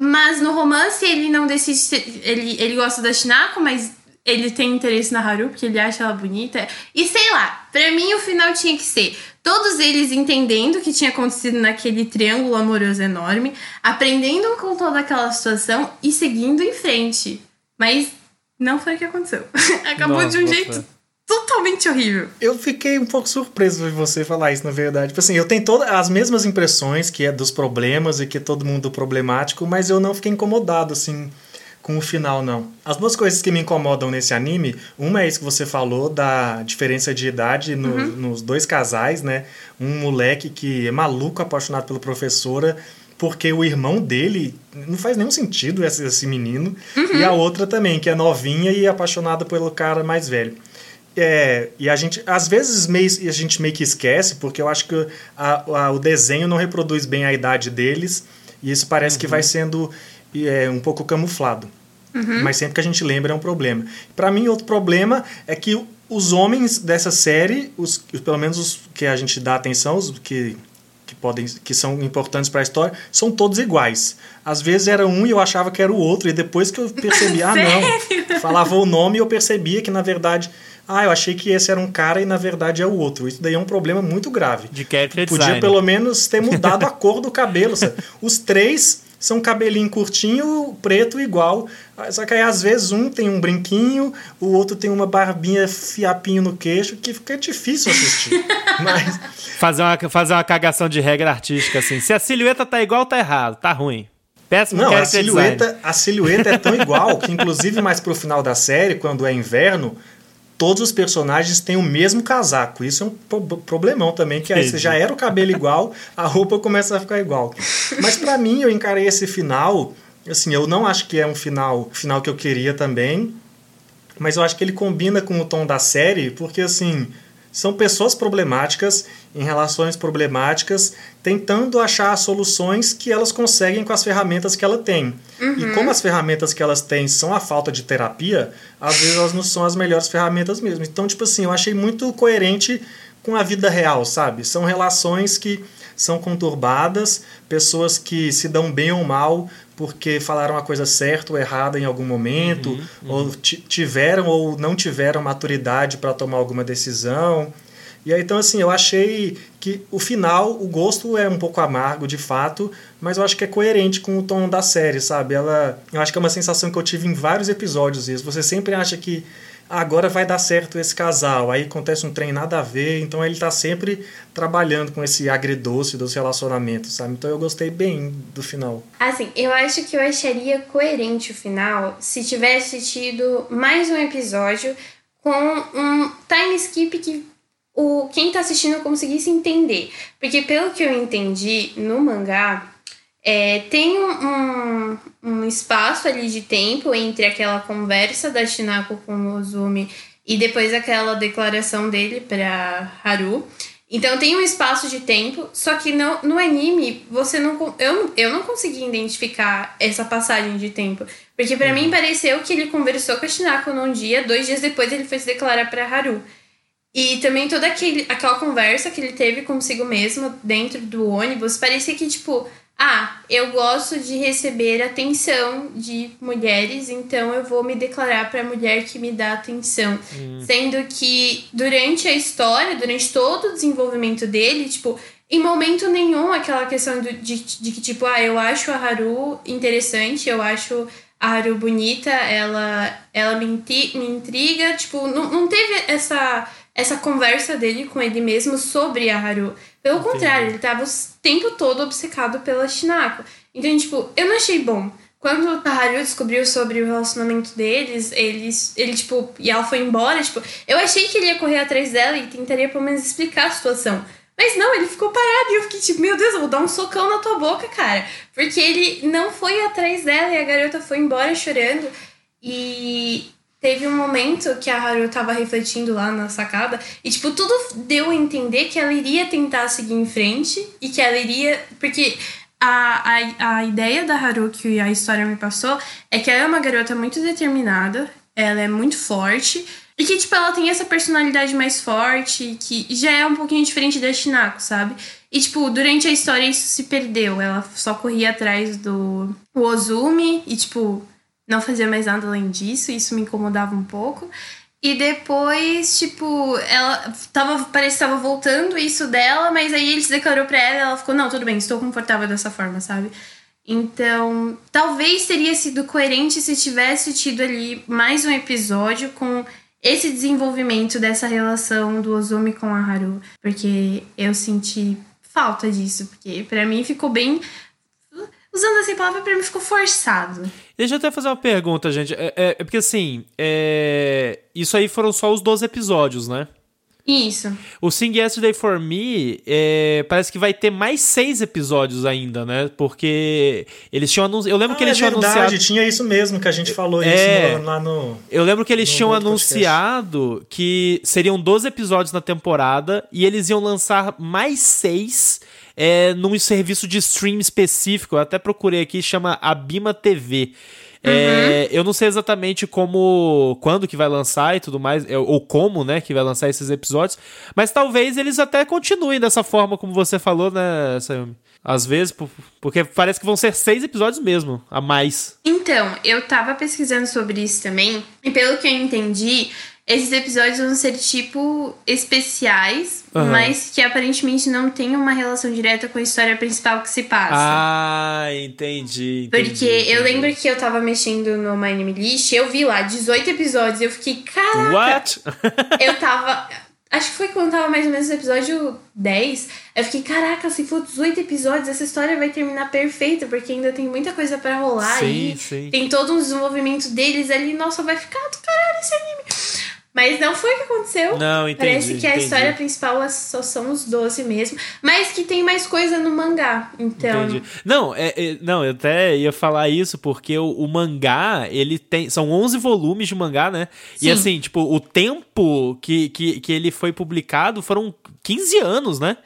Mas no romance ele não decide. Ele, ele gosta da Shinako, mas ele tem interesse na Haru porque ele acha ela bonita. E sei lá, pra mim o final tinha que ser todos eles entendendo o que tinha acontecido naquele triângulo amoroso enorme, aprendendo com toda aquela situação e seguindo em frente. Mas não foi o que aconteceu. Acabou Nossa, de um jeito totalmente horrível. Eu fiquei um pouco surpreso de você falar isso, na verdade. Tipo assim, eu tenho todas as mesmas impressões que é dos problemas e que é todo mundo problemático, mas eu não fiquei incomodado, assim com o final, não. As duas coisas que me incomodam nesse anime, uma é isso que você falou, da diferença de idade no, uhum. nos dois casais, né? Um moleque que é maluco, apaixonado pela professora, porque o irmão dele não faz nenhum sentido esse, esse menino. Uhum. E a outra também, que é novinha e apaixonada pelo cara mais velho. É, e a gente, às vezes, meio, a gente meio que esquece, porque eu acho que a, a, o desenho não reproduz bem a idade deles, e isso parece uhum. que vai sendo é, um pouco camuflado. Uhum. Mas sempre que a gente lembra é um problema. Para mim, outro problema é que os homens dessa série, os, pelo menos os que a gente dá atenção, os que, que, podem, que são importantes para a história, são todos iguais. Às vezes era um e eu achava que era o outro, e depois que eu percebi, ah, não, falava o nome e eu percebia que na verdade. Ah, eu achei que esse era um cara e na verdade é o outro. Isso daí é um problema muito grave. De character Podia design. pelo menos ter mudado a cor do cabelo. Sabe? Os três são cabelinho curtinho, preto igual. Só que aí às vezes um tem um brinquinho, o outro tem uma barbinha fiapinho no queixo, que fica difícil assistir. Mas... Fazer uma, fazer uma cagação de regra artística, assim. Se a silhueta tá igual, tá errado, tá ruim. Péssimo Não, a silhueta, a silhueta é tão igual que, inclusive, mais pro final da série, quando é inverno, todos os personagens têm o mesmo casaco. Isso é um problemão também, que aí você já era o cabelo igual, a roupa começa a ficar igual. Mas para mim, eu encarei esse final, assim, eu não acho que é um final, final que eu queria também, mas eu acho que ele combina com o tom da série, porque assim, são pessoas problemáticas em relações problemáticas, tentando achar soluções que elas conseguem com as ferramentas que ela tem. Uhum. E como as ferramentas que elas têm são a falta de terapia, às vezes elas não são as melhores ferramentas mesmo. Então, tipo assim, eu achei muito coerente com a vida real, sabe? São relações que são conturbadas, pessoas que se dão bem ou mal porque falaram a coisa certa ou errada em algum momento, uhum, uhum. ou tiveram ou não tiveram maturidade para tomar alguma decisão. E aí, então, assim, eu achei que o final, o gosto é um pouco amargo, de fato, mas eu acho que é coerente com o tom da série, sabe? Ela, eu acho que é uma sensação que eu tive em vários episódios isso. Você sempre acha que agora vai dar certo esse casal, aí acontece um trem nada a ver, então ele tá sempre trabalhando com esse agridoce dos relacionamentos, sabe? Então eu gostei bem do final. Assim, eu acho que eu acharia coerente o final se tivesse tido mais um episódio com um time skip que o quem tá assistindo conseguisse entender. Porque pelo que eu entendi no mangá, é, tem um, um, espaço ali de tempo entre aquela conversa da Shinako com o Ozumi e depois aquela declaração dele para Haru. Então tem um espaço de tempo, só que no, no anime você não eu, eu não consegui identificar essa passagem de tempo, porque para uhum. mim pareceu que ele conversou com a Shinako num dia, dois dias depois ele foi se declarar para Haru. E também toda aquele, aquela conversa que ele teve consigo mesmo dentro do ônibus, parecia que, tipo, ah, eu gosto de receber atenção de mulheres, então eu vou me declarar para a mulher que me dá atenção. Hum. Sendo que durante a história, durante todo o desenvolvimento dele, tipo, em momento nenhum aquela questão de, de, de que, tipo, ah, eu acho a Haru interessante, eu acho a Haru bonita, ela, ela me, me intriga, tipo, não, não teve essa essa conversa dele com ele mesmo sobre a Haru. Pelo Entendi. contrário, ele tava o tempo todo obcecado pela Shinako. Então, tipo, eu não achei bom. Quando a Haru descobriu sobre o relacionamento deles, eles, ele, tipo, e ela foi embora, tipo, eu achei que ele ia correr atrás dela e tentaria pelo menos explicar a situação. Mas não, ele ficou parado e eu fiquei tipo, meu Deus, eu vou dar um socão na tua boca, cara. Porque ele não foi atrás dela e a garota foi embora chorando. E Teve um momento que a Haru tava refletindo lá na sacada e, tipo, tudo deu a entender que ela iria tentar seguir em frente e que ela iria. Porque a, a, a ideia da Haru que a história me passou é que ela é uma garota muito determinada, ela é muito forte e que, tipo, ela tem essa personalidade mais forte que já é um pouquinho diferente da Shinako, sabe? E, tipo, durante a história isso se perdeu. Ela só corria atrás do Ozumi e, tipo, não fazia mais nada além disso, isso me incomodava um pouco. E depois, tipo, ela tava, parece que tava voltando isso dela, mas aí ele se declarou pra ela e ela ficou, não, tudo bem, estou confortável dessa forma, sabe? Então, talvez teria sido coerente se tivesse tido ali mais um episódio com esse desenvolvimento dessa relação do Ozumi com a Haru, porque eu senti falta disso, porque para mim ficou bem usando essa palavra pra mim ficou forçado. Deixa eu até fazer uma pergunta, gente. É, é, é porque assim, é... isso aí foram só os 12 episódios, né? Isso. O Sing Yesterday for Me é, parece que vai ter mais seis episódios ainda, né? Porque eles tinham anunciado. Eu lembro ah, que eles é tinham verdade, anunciado. tinha isso mesmo que a gente falou é, isso lá no. Eu lembro que eles tinham anunciado podcast. que seriam 12 episódios na temporada e eles iam lançar mais seis é, num serviço de stream específico. Eu até procurei aqui, chama Abima TV. É, uhum. eu não sei exatamente como, quando que vai lançar e tudo mais, é, ou como, né, que vai lançar esses episódios, mas talvez eles até continuem dessa forma como você falou, né, Sayumi? Às vezes, porque parece que vão ser seis episódios mesmo, a mais. Então, eu tava pesquisando sobre isso também, e pelo que eu entendi, esses episódios vão ser tipo especiais, uhum. mas que aparentemente não tem uma relação direta com a história principal que se passa. Ah, entendi. entendi Porque entendi. eu lembro que eu tava mexendo no My Name List, eu vi lá 18 episódios, eu fiquei, caraca. What? eu tava. Acho que foi quando tava mais ou menos no episódio 10. Eu fiquei, caraca, se for 18 episódios, essa história vai terminar perfeita, porque ainda tem muita coisa para rolar sim. Sim. Tem todo um desenvolvimento deles ali. Nossa, vai ficar do caralho esse anime. Mas não foi o que aconteceu. Não, entendi. Parece que a entendi. história principal só são os 12 mesmo. Mas que tem mais coisa no mangá. Então. Entendi. Não, é, é, não, eu até ia falar isso porque o, o, mangá, ele tem. São 11 volumes de mangá, né? Sim. E assim, tipo, o tempo que, que, que ele foi publicado foram 15 anos, né?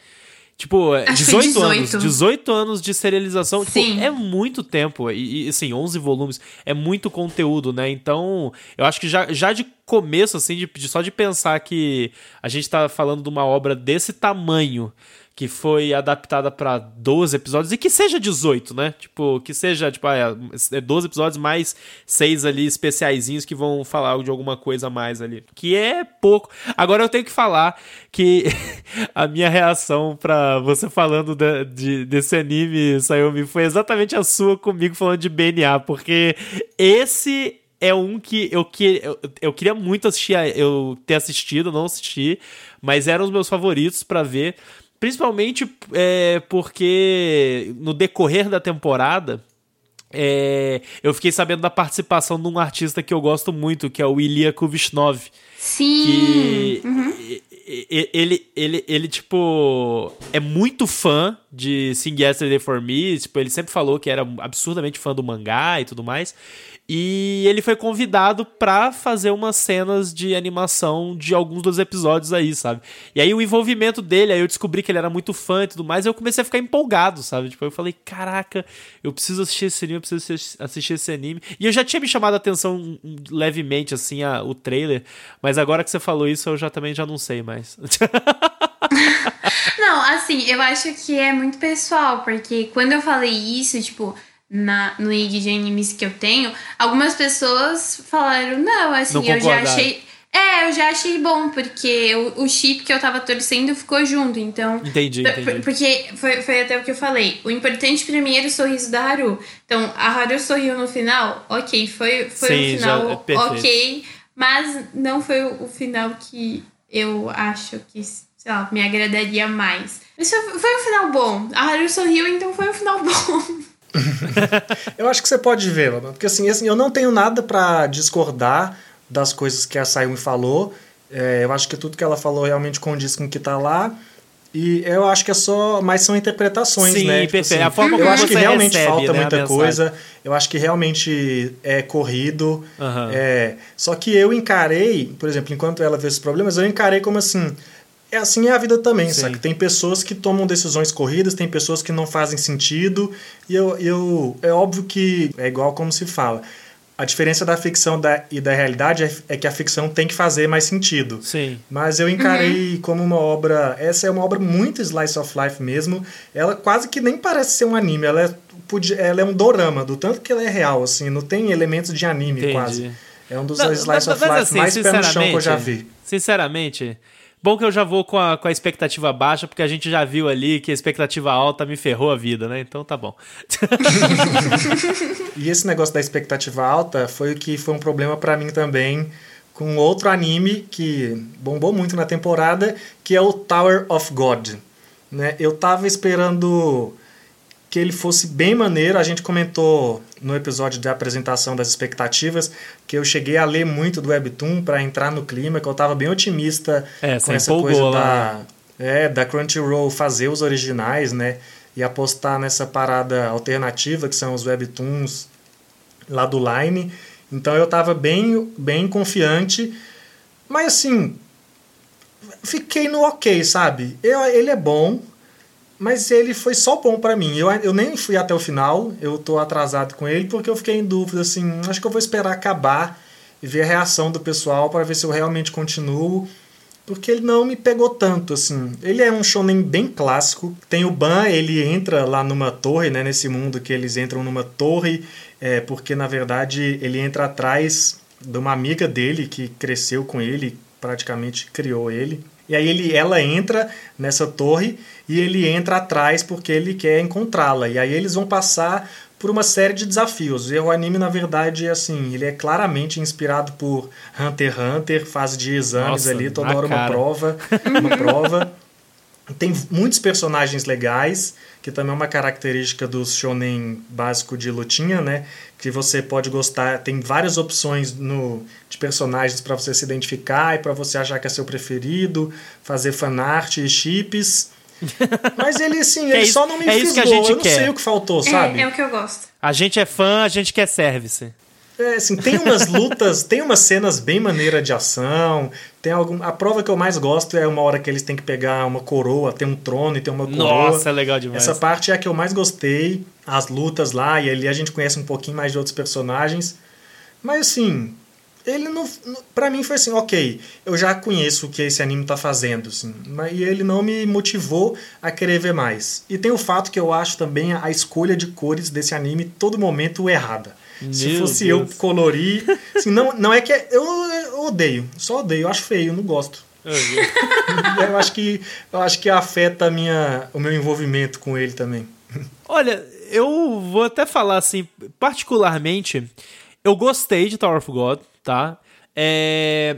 Tipo, 18, 18, anos. 18 anos de serialização. Tipo, é muito tempo. E, e, assim, 11 volumes. É muito conteúdo, né? Então, eu acho que já, já de começo, assim, de, de, só de pensar que a gente tá falando de uma obra desse tamanho que foi adaptada para 12 episódios e que seja 18, né? Tipo, que seja, tipo, é 12 episódios mais seis ali especiaizinhos que vão falar de alguma coisa a mais ali. Que é pouco. Agora eu tenho que falar que a minha reação para você falando de, de, desse anime, Sayumi, foi exatamente a sua comigo falando de BNA, porque esse é um que eu, que, eu, eu queria muito assistir, eu ter assistido, não assisti, mas eram os meus favoritos para ver. Principalmente é, porque no decorrer da temporada. É, eu fiquei sabendo da participação de um artista que eu gosto muito, que é o Ilya Kuvishnov. Sim! Que uhum. ele, ele, ele, ele, tipo, é muito fã de Sing Yesterday For Me. Tipo, ele sempre falou que era absurdamente fã do mangá e tudo mais. E ele foi convidado pra fazer umas cenas de animação de alguns dos episódios aí, sabe? E aí o envolvimento dele, aí eu descobri que ele era muito fã e tudo mais, e eu comecei a ficar empolgado, sabe? Tipo, eu falei, caraca, eu preciso assistir esse anime, eu preciso assistir esse anime. E eu já tinha me chamado a atenção levemente, assim, a, o trailer, mas agora que você falou isso, eu já também já não sei mais. não, assim, eu acho que é muito pessoal, porque quando eu falei isso, tipo na, no IG de animes que eu tenho, algumas pessoas falaram, não, assim, não eu já achei. É, eu já achei bom, porque o, o chip que eu tava torcendo ficou junto, então. Entendi, entendi. Porque foi, foi até o que eu falei. O importante pra mim era o sorriso da Haru. Então, a Haru sorriu no final, ok, foi, foi Sim, um final é ok, mas não foi o, o final que eu acho que, sei lá, me agradaria mais. Mas foi, foi um final bom. A Haru sorriu, então foi um final bom. eu acho que você pode ver, porque assim, assim eu não tenho nada para discordar das coisas que a Sayumi falou. É, eu acho que tudo que ela falou realmente condiz com o que tá lá. E eu acho que é só. Mas são interpretações, Sim, né? Tipo perfeito. Assim, a forma eu acho que realmente recebe, falta né, muita coisa. Eu acho que realmente é corrido. Uhum. É, só que eu encarei, por exemplo, enquanto ela vê esses problemas, eu encarei como assim é assim é a vida também, Sim. sabe? Tem pessoas que tomam decisões corridas, tem pessoas que não fazem sentido, e eu, eu é óbvio que é igual como se fala. A diferença da ficção da, e da realidade é, é, que a ficção tem que fazer mais sentido. Sim. Mas eu encarei uhum. como uma obra. Essa é uma obra muito slice of life mesmo. Ela quase que nem parece ser um anime. Ela é, ela é um dorama, do tanto que ela é real, assim. Não tem elementos de anime Entendi. quase. É um dos não, slice of life assim, mais pé no chão que eu já vi. Sinceramente, Bom que eu já vou com a, com a expectativa baixa, porque a gente já viu ali que a expectativa alta me ferrou a vida, né? Então tá bom. e esse negócio da expectativa alta foi o que foi um problema para mim também com outro anime que bombou muito na temporada, que é o Tower of God. Né? Eu tava esperando que ele fosse bem maneiro. A gente comentou no episódio de apresentação das expectativas que eu cheguei a ler muito do Webtoon para entrar no clima, que eu estava bem otimista é, com essa coisa da, é, da Crunchyroll fazer os originais, né? E apostar nessa parada alternativa que são os Webtoons lá do Line. Então eu estava bem, bem confiante. Mas assim, fiquei no ok, sabe? Eu, ele é bom, mas ele foi só bom para mim. Eu, eu nem fui até o final, eu tô atrasado com ele, porque eu fiquei em dúvida, assim, acho que eu vou esperar acabar e ver a reação do pessoal para ver se eu realmente continuo. Porque ele não me pegou tanto, assim. Ele é um shonen bem clássico. Tem o Ban, ele entra lá numa torre, né? Nesse mundo que eles entram numa torre, é, porque na verdade ele entra atrás de uma amiga dele que cresceu com ele, praticamente criou ele. E aí ele, ela entra nessa torre e ele entra atrás porque ele quer encontrá-la. E aí eles vão passar por uma série de desafios. E o anime, na verdade, é assim, ele é claramente inspirado por Hunter x Hunter, fase de exames Nossa, ali, toda hora cara. uma prova, uma prova. Tem muitos personagens legais, que também é uma característica do shonen básico de lutinha, né? Que você pode gostar, tem várias opções no, de personagens para você se identificar e para você achar que é seu preferido, fazer fanart e chips. Mas ele, assim, ele é só não me é fisgou. eu não quer. sei o que faltou, sabe? É, é o que eu gosto. A gente é fã, a gente quer service. É, assim, tem umas lutas, tem umas cenas bem maneiras de ação. Tem algum, a prova que eu mais gosto é uma hora que eles têm que pegar uma coroa, tem um trono e tem uma coroa. Nossa, é legal demais. Essa parte é a que eu mais gostei, as lutas lá, e ali a gente conhece um pouquinho mais de outros personagens. Mas assim, ele não. para mim foi assim, ok, eu já conheço o que esse anime tá fazendo, assim, mas ele não me motivou a querer ver mais. E tem o fato que eu acho também a escolha de cores desse anime todo momento errada. Meu Se fosse Deus. eu colorir. Assim, não, não é que. É, eu, eu odeio, só odeio, eu acho feio, não gosto. eu acho que eu acho que afeta minha, o meu envolvimento com ele também. Olha, eu vou até falar assim, particularmente, eu gostei de Tower of God, tá? É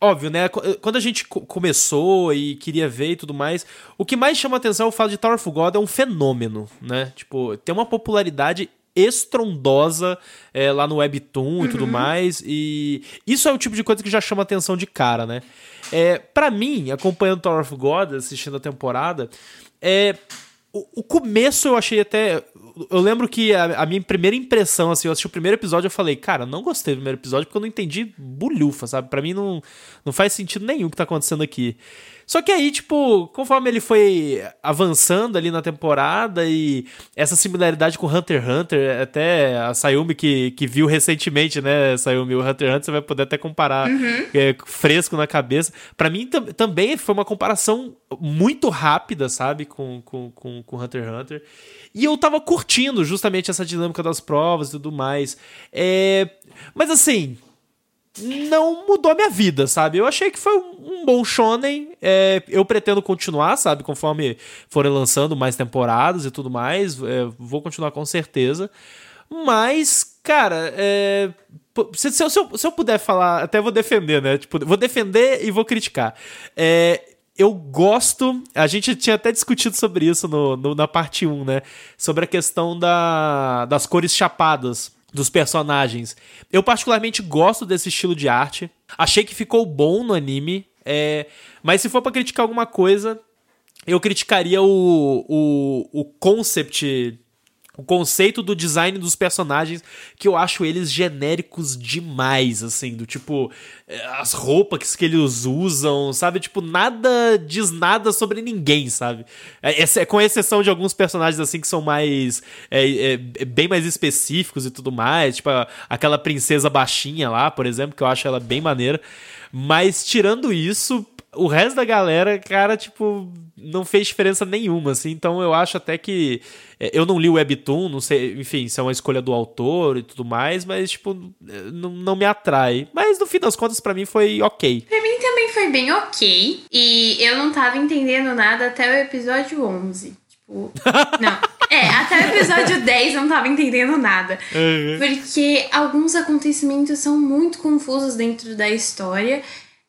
óbvio, né? Quando a gente começou e queria ver e tudo mais, o que mais chama atenção é o fato de Tower of God é um fenômeno, né? Tipo, tem uma popularidade estrondosa é, lá no Webtoon uhum. e tudo uhum. mais. E isso é o tipo de coisa que já chama atenção de cara, né? É, para mim, acompanhando Tower of God, assistindo a temporada, é, o, o começo eu achei até eu lembro que a, a, minha primeira impressão, assim, eu assisti o primeiro episódio eu falei, cara, não gostei do primeiro episódio porque eu não entendi bulhufa, sabe? Para mim não, não faz sentido nenhum o que tá acontecendo aqui. Só que aí, tipo, conforme ele foi avançando ali na temporada e essa similaridade com Hunter x Hunter, até a Sayumi que, que viu recentemente, né, Sayumi, o Hunter x Hunter, você vai poder até comparar uhum. é, fresco na cabeça. para mim também foi uma comparação muito rápida, sabe, com, com, com, com Hunter x Hunter. E eu tava curtindo justamente essa dinâmica das provas e tudo mais. É... Mas assim, não mudou a minha vida, sabe? Eu achei que foi um, bom shonen. É, eu pretendo continuar, sabe? Conforme forem lançando mais temporadas e tudo mais. É, vou continuar com certeza. Mas, cara, é, se, se, eu, se, eu, se, eu, puder falar, até vou defender, né? Tipo, vou defender e vou criticar. É, eu gosto. A gente tinha até discutido sobre isso no, no, na parte 1, né? Sobre a questão da, das cores chapadas dos personagens. Eu particularmente gosto desse estilo de arte. Achei que ficou bom no anime. É... Mas se for para criticar alguma coisa, eu criticaria o, o, o concept o conceito do design dos personagens, que eu acho eles genéricos demais, assim, do tipo, eh, as roupas que eles usam, sabe? Tipo, nada diz nada sobre ninguém, sabe? É, é com exceção de alguns personagens, assim, que são mais. É, é, bem mais específicos e tudo mais, tipo, aquela princesa baixinha lá, por exemplo, que eu acho ela bem maneira. Mas tirando isso, o resto da galera, cara, tipo, não fez diferença nenhuma, assim. Então eu acho até que. É, eu não li o Webtoon, não sei, enfim, se é uma escolha do autor e tudo mais, mas, tipo, não, não me atrai. Mas no fim das contas, para mim foi ok. Pra mim também foi bem ok. E eu não tava entendendo nada até o episódio 11. Tipo, não. É, até o episódio 10 eu não tava entendendo nada. Uhum. Porque alguns acontecimentos são muito confusos dentro da história.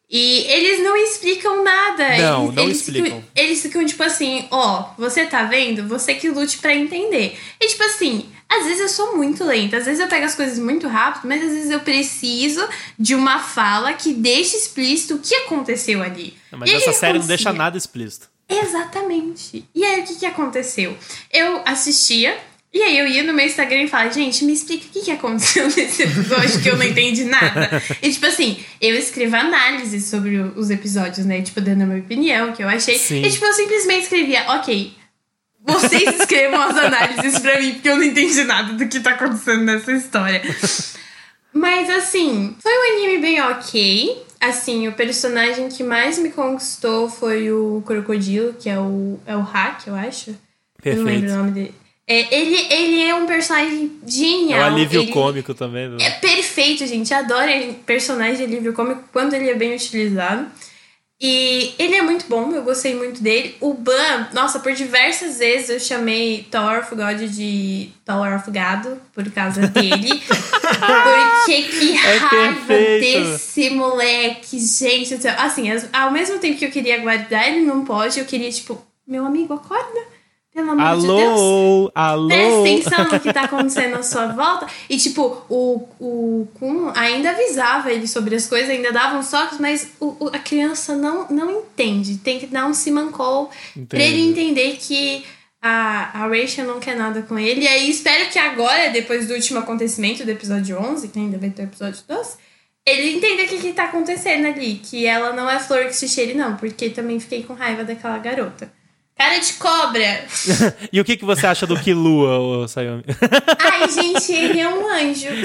E eles não explicam nada. Não, eles, não eles explicam. Ficam, eles ficam tipo assim, ó, oh, você tá vendo? Você que lute para entender. E tipo assim, às vezes eu sou muito lenta, às vezes eu pego as coisas muito rápido, mas às vezes eu preciso de uma fala que deixe explícito o que aconteceu ali. Não, mas e essa série não deixa nada explícito. Exatamente. E aí o que, que aconteceu? Eu assistia e aí eu ia no meu Instagram e falava, gente, me explica o que, que aconteceu nesse episódio que eu não entendi nada. e tipo assim, eu escrevo análises sobre os episódios, né? Tipo, dando a minha opinião, que eu achei. Sim. E tipo, eu simplesmente escrevia, ok, vocês escrevam as análises pra mim, porque eu não entendi nada do que tá acontecendo nessa história. Mas assim, foi um anime bem ok. Assim, o personagem que mais me conquistou foi o Crocodilo, que é o, é o Hack, eu acho. Perfeito. Eu não lembro o nome dele. É, ele, ele é um personagem genial. É um alívio ele cômico também. Né? É perfeito, gente. Adoro personagem de alívio cômico quando ele é bem utilizado. E ele é muito bom, eu gostei muito dele. O Ban, nossa, por diversas vezes eu chamei Tower of God de Tower of Gado, por causa dele. Porque que é raiva desse moleque, gente. Assim, ao mesmo tempo que eu queria guardar ele não pode, eu queria, tipo, meu amigo, acorda pelo amor alô, de Deus. Alô, Presta atenção no que tá acontecendo à sua volta. E, tipo, o, o Kun ainda avisava ele sobre as coisas, ainda dava uns toques, mas o, o, a criança não, não entende. Tem que dar um simancol pra ele entender que a, a Rachel não quer nada com ele. E aí, espero que agora, depois do último acontecimento do episódio 11, que ainda vai ter o episódio 12, ele entenda o que, que tá acontecendo ali. Que ela não é flor que se cheire, não. Porque também fiquei com raiva daquela garota. Cara de cobra! e o que, que você acha do Kilua, Sayumi? Ai, gente, ele é um anjo.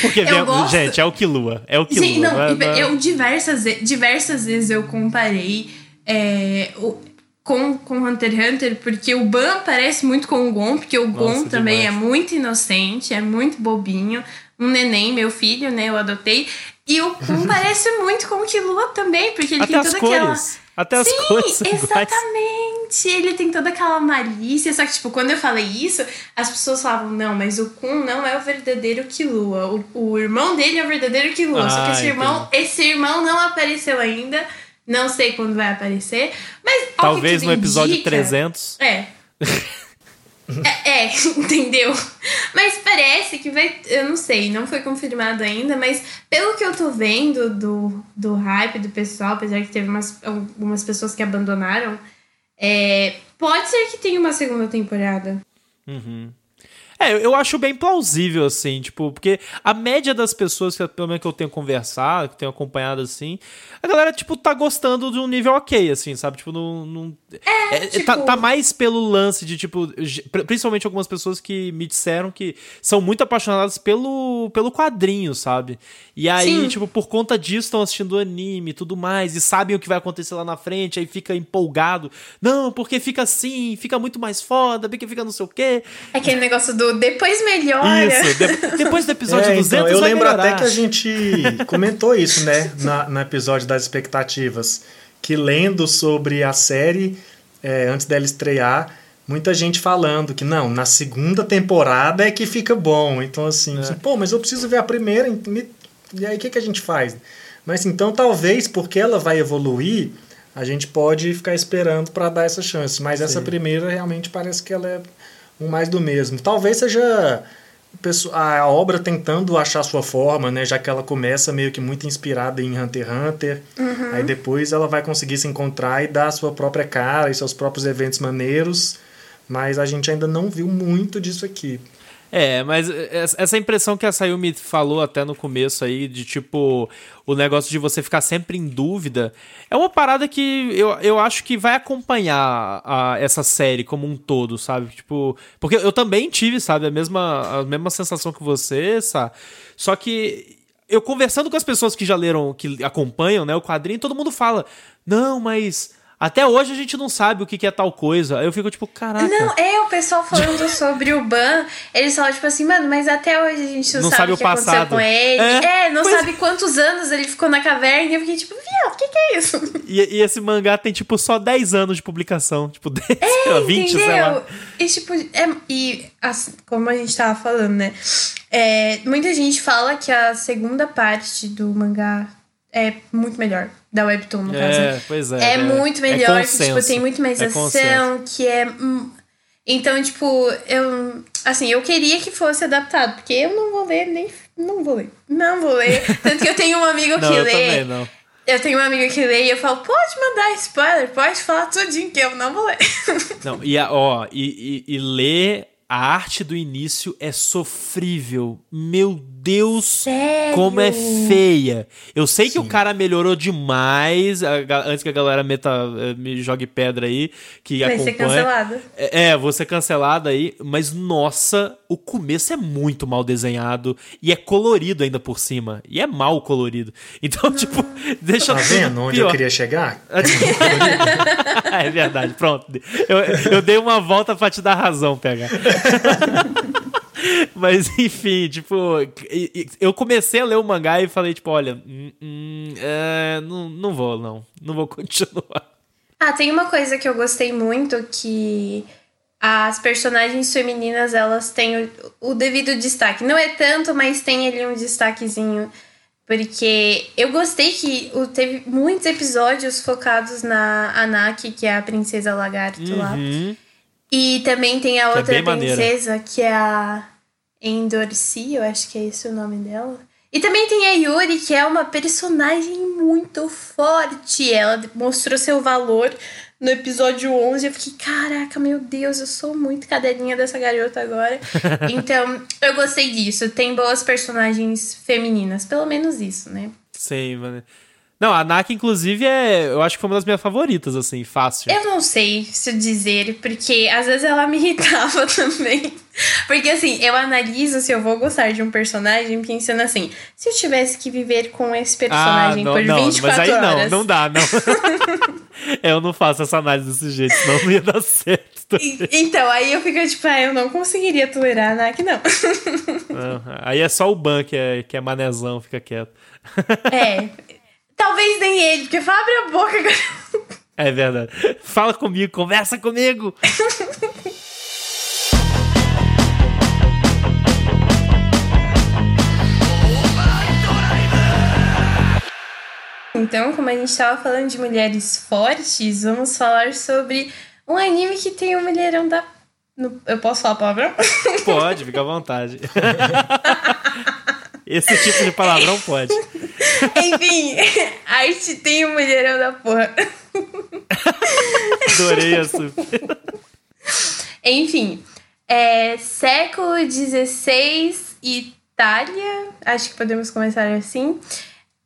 Porque, vem, gosto... gente, é o Kilua. É o Kilua. Sim, não, não, é eu diversas, diversas vezes eu comparei é, o, com, com Hunter x Hunter, porque o Ban parece muito com o Gon, porque o Nossa, Gon também demais. é muito inocente, é muito bobinho. Um neném, meu filho, né? Eu adotei. E o Kun parece muito com o Killua também, porque ele Até tem toda aquela. Até as Sim, cores. exatamente. Ele tem toda aquela malícia. Só que, tipo, quando eu falei isso, as pessoas falavam, não, mas o Kun não é o verdadeiro Killua. O, o irmão dele é o verdadeiro Killua. Ah, só que esse irmão, esse irmão não apareceu ainda. Não sei quando vai aparecer. Mas Talvez no episódio indica, 300. É. É, é, entendeu? Mas parece que vai. Eu não sei, não foi confirmado ainda, mas pelo que eu tô vendo do, do hype do pessoal, apesar que teve umas, algumas pessoas que abandonaram, é, pode ser que tenha uma segunda temporada. Uhum. É, eu acho bem plausível, assim, tipo, porque a média das pessoas, que, pelo menos que eu tenho conversado, que tenho acompanhado, assim, a galera, tipo, tá gostando de um nível ok, assim, sabe? Tipo, não. não é, é, tipo... tá, tá, mais pelo lance de, tipo, principalmente algumas pessoas que me disseram que são muito apaixonadas pelo, pelo quadrinho, sabe? E aí, Sim. tipo, por conta disso estão assistindo anime e tudo mais, e sabem o que vai acontecer lá na frente, aí fica empolgado. Não, porque fica assim, fica muito mais foda, porque fica não sei o quê. É aquele negócio do depois melhora. Isso, de, depois do episódio é, 200 então, Eu lembro melhorar. até que a gente comentou isso, né, na, no episódio das expectativas, que lendo sobre a série, é, antes dela estrear, muita gente falando que não, na segunda temporada é que fica bom. Então, assim, é. assim pô, mas eu preciso ver a primeira, e aí o que, que a gente faz? Mas então, talvez porque ela vai evoluir, a gente pode ficar esperando para dar essa chance. Mas Sim. essa primeira realmente parece que ela é um mais do mesmo. Talvez seja a obra tentando achar sua forma, né? Já que ela começa meio que muito inspirada em Hunter x Hunter. Uhum. Aí depois ela vai conseguir se encontrar e dar a sua própria cara e seus próprios eventos maneiros. Mas a gente ainda não viu muito disso aqui. É, mas essa impressão que a Sayumi falou até no começo aí, de tipo, o negócio de você ficar sempre em dúvida, é uma parada que eu, eu acho que vai acompanhar a, essa série como um todo, sabe? Tipo, porque eu também tive, sabe, a mesma, a mesma sensação que você, sabe? Só que eu conversando com as pessoas que já leram, que acompanham, né, o quadrinho, todo mundo fala: "Não, mas até hoje a gente não sabe o que é tal coisa. Aí eu fico tipo, caraca. Não, é o pessoal falando sobre o Ban. Eles falam, tipo assim, mano, mas até hoje a gente não, não sabe, sabe, o que passado. aconteceu com ele. É, é não sabe quantos anos ele ficou na caverna. E eu fiquei tipo, viado, o que, que é isso? E, e, esse mangá tem, tipo, só 10 anos de publicação. Tipo, 10, é, sei lá, 20, entendeu? sei lá. E, tipo, é, e assim, como a gente tava falando, né? É, muita gente fala que a segunda parte do mangá é muito melhor. Da Webtoon, no é, caso. É, pois é. É, é muito melhor, é que, tipo, tem muito mais é ação, que é. Então, tipo, eu. Assim, eu queria que fosse adaptado, porque eu não vou ler nem. Não vou ler. Não vou ler. Tanto que eu tenho um amigo que não, eu lê. Também não. Eu tenho um amigo que lê e eu falo, pode mandar spoiler, pode falar tudinho que eu não vou ler. Não, e, a, ó, e, e, e ler a arte do início é sofrível. Meu Deus, Sério? como é feia. Eu sei Sim. que o cara melhorou demais. Antes que a galera meta, eh, me jogue pedra aí, que Vai acompanha. ser cancelado. É, é, vou ser cancelado aí. Mas, nossa, o começo é muito mal desenhado. E é colorido ainda por cima. E é mal colorido. Então, tipo, deixa Tá vendo onde pior. eu queria chegar? é verdade, pronto. Eu, eu dei uma volta pra te dar razão, pegar. Mas enfim, tipo, eu comecei a ler o mangá e falei, tipo, olha, hum, hum, é, não, não vou, não. Não vou continuar. Ah, tem uma coisa que eu gostei muito que as personagens femininas elas têm o, o devido destaque. Não é tanto, mas tem ali um destaquezinho. Porque eu gostei que teve muitos episódios focados na Anaki, que é a princesa lagarto uhum. lá. E também tem a é outra é princesa, maneira. que é a Endorci, eu acho que é esse o nome dela. E também tem a Yuri, que é uma personagem muito forte. Ela mostrou seu valor no episódio 11. Eu fiquei, caraca, meu Deus, eu sou muito cadelinha dessa garota agora. então, eu gostei disso. Tem boas personagens femininas, pelo menos isso, né? Sim, mano. Não, a Naka, inclusive, é. Eu acho que foi uma das minhas favoritas, assim, fácil. Eu não sei se dizer, porque às vezes ela me irritava também. Porque assim, eu analiso se eu vou gostar de um personagem pensando assim: se eu tivesse que viver com esse personagem ah, não, por não, 24 mas aí horas. Não, não dá, não. eu não faço essa análise desse jeito, senão não ia dar certo. Então, aí eu fico tipo, ah, eu não conseguiria tolerar a Nak, não. aí é só o Ban que é, que é manezão, fica quieto. É. Talvez nem ele, porque fala abre a boca. É verdade. Fala comigo, conversa comigo. Então, como a gente estava falando de mulheres fortes, vamos falar sobre um anime que tem um mulherão da. Eu posso falar palavrão? Pode, fica à vontade. Esse tipo de palavrão pode. Enfim, arte tem o um mulherão da porra. Adorei a super. Enfim, é, século XVI, Itália, acho que podemos começar assim.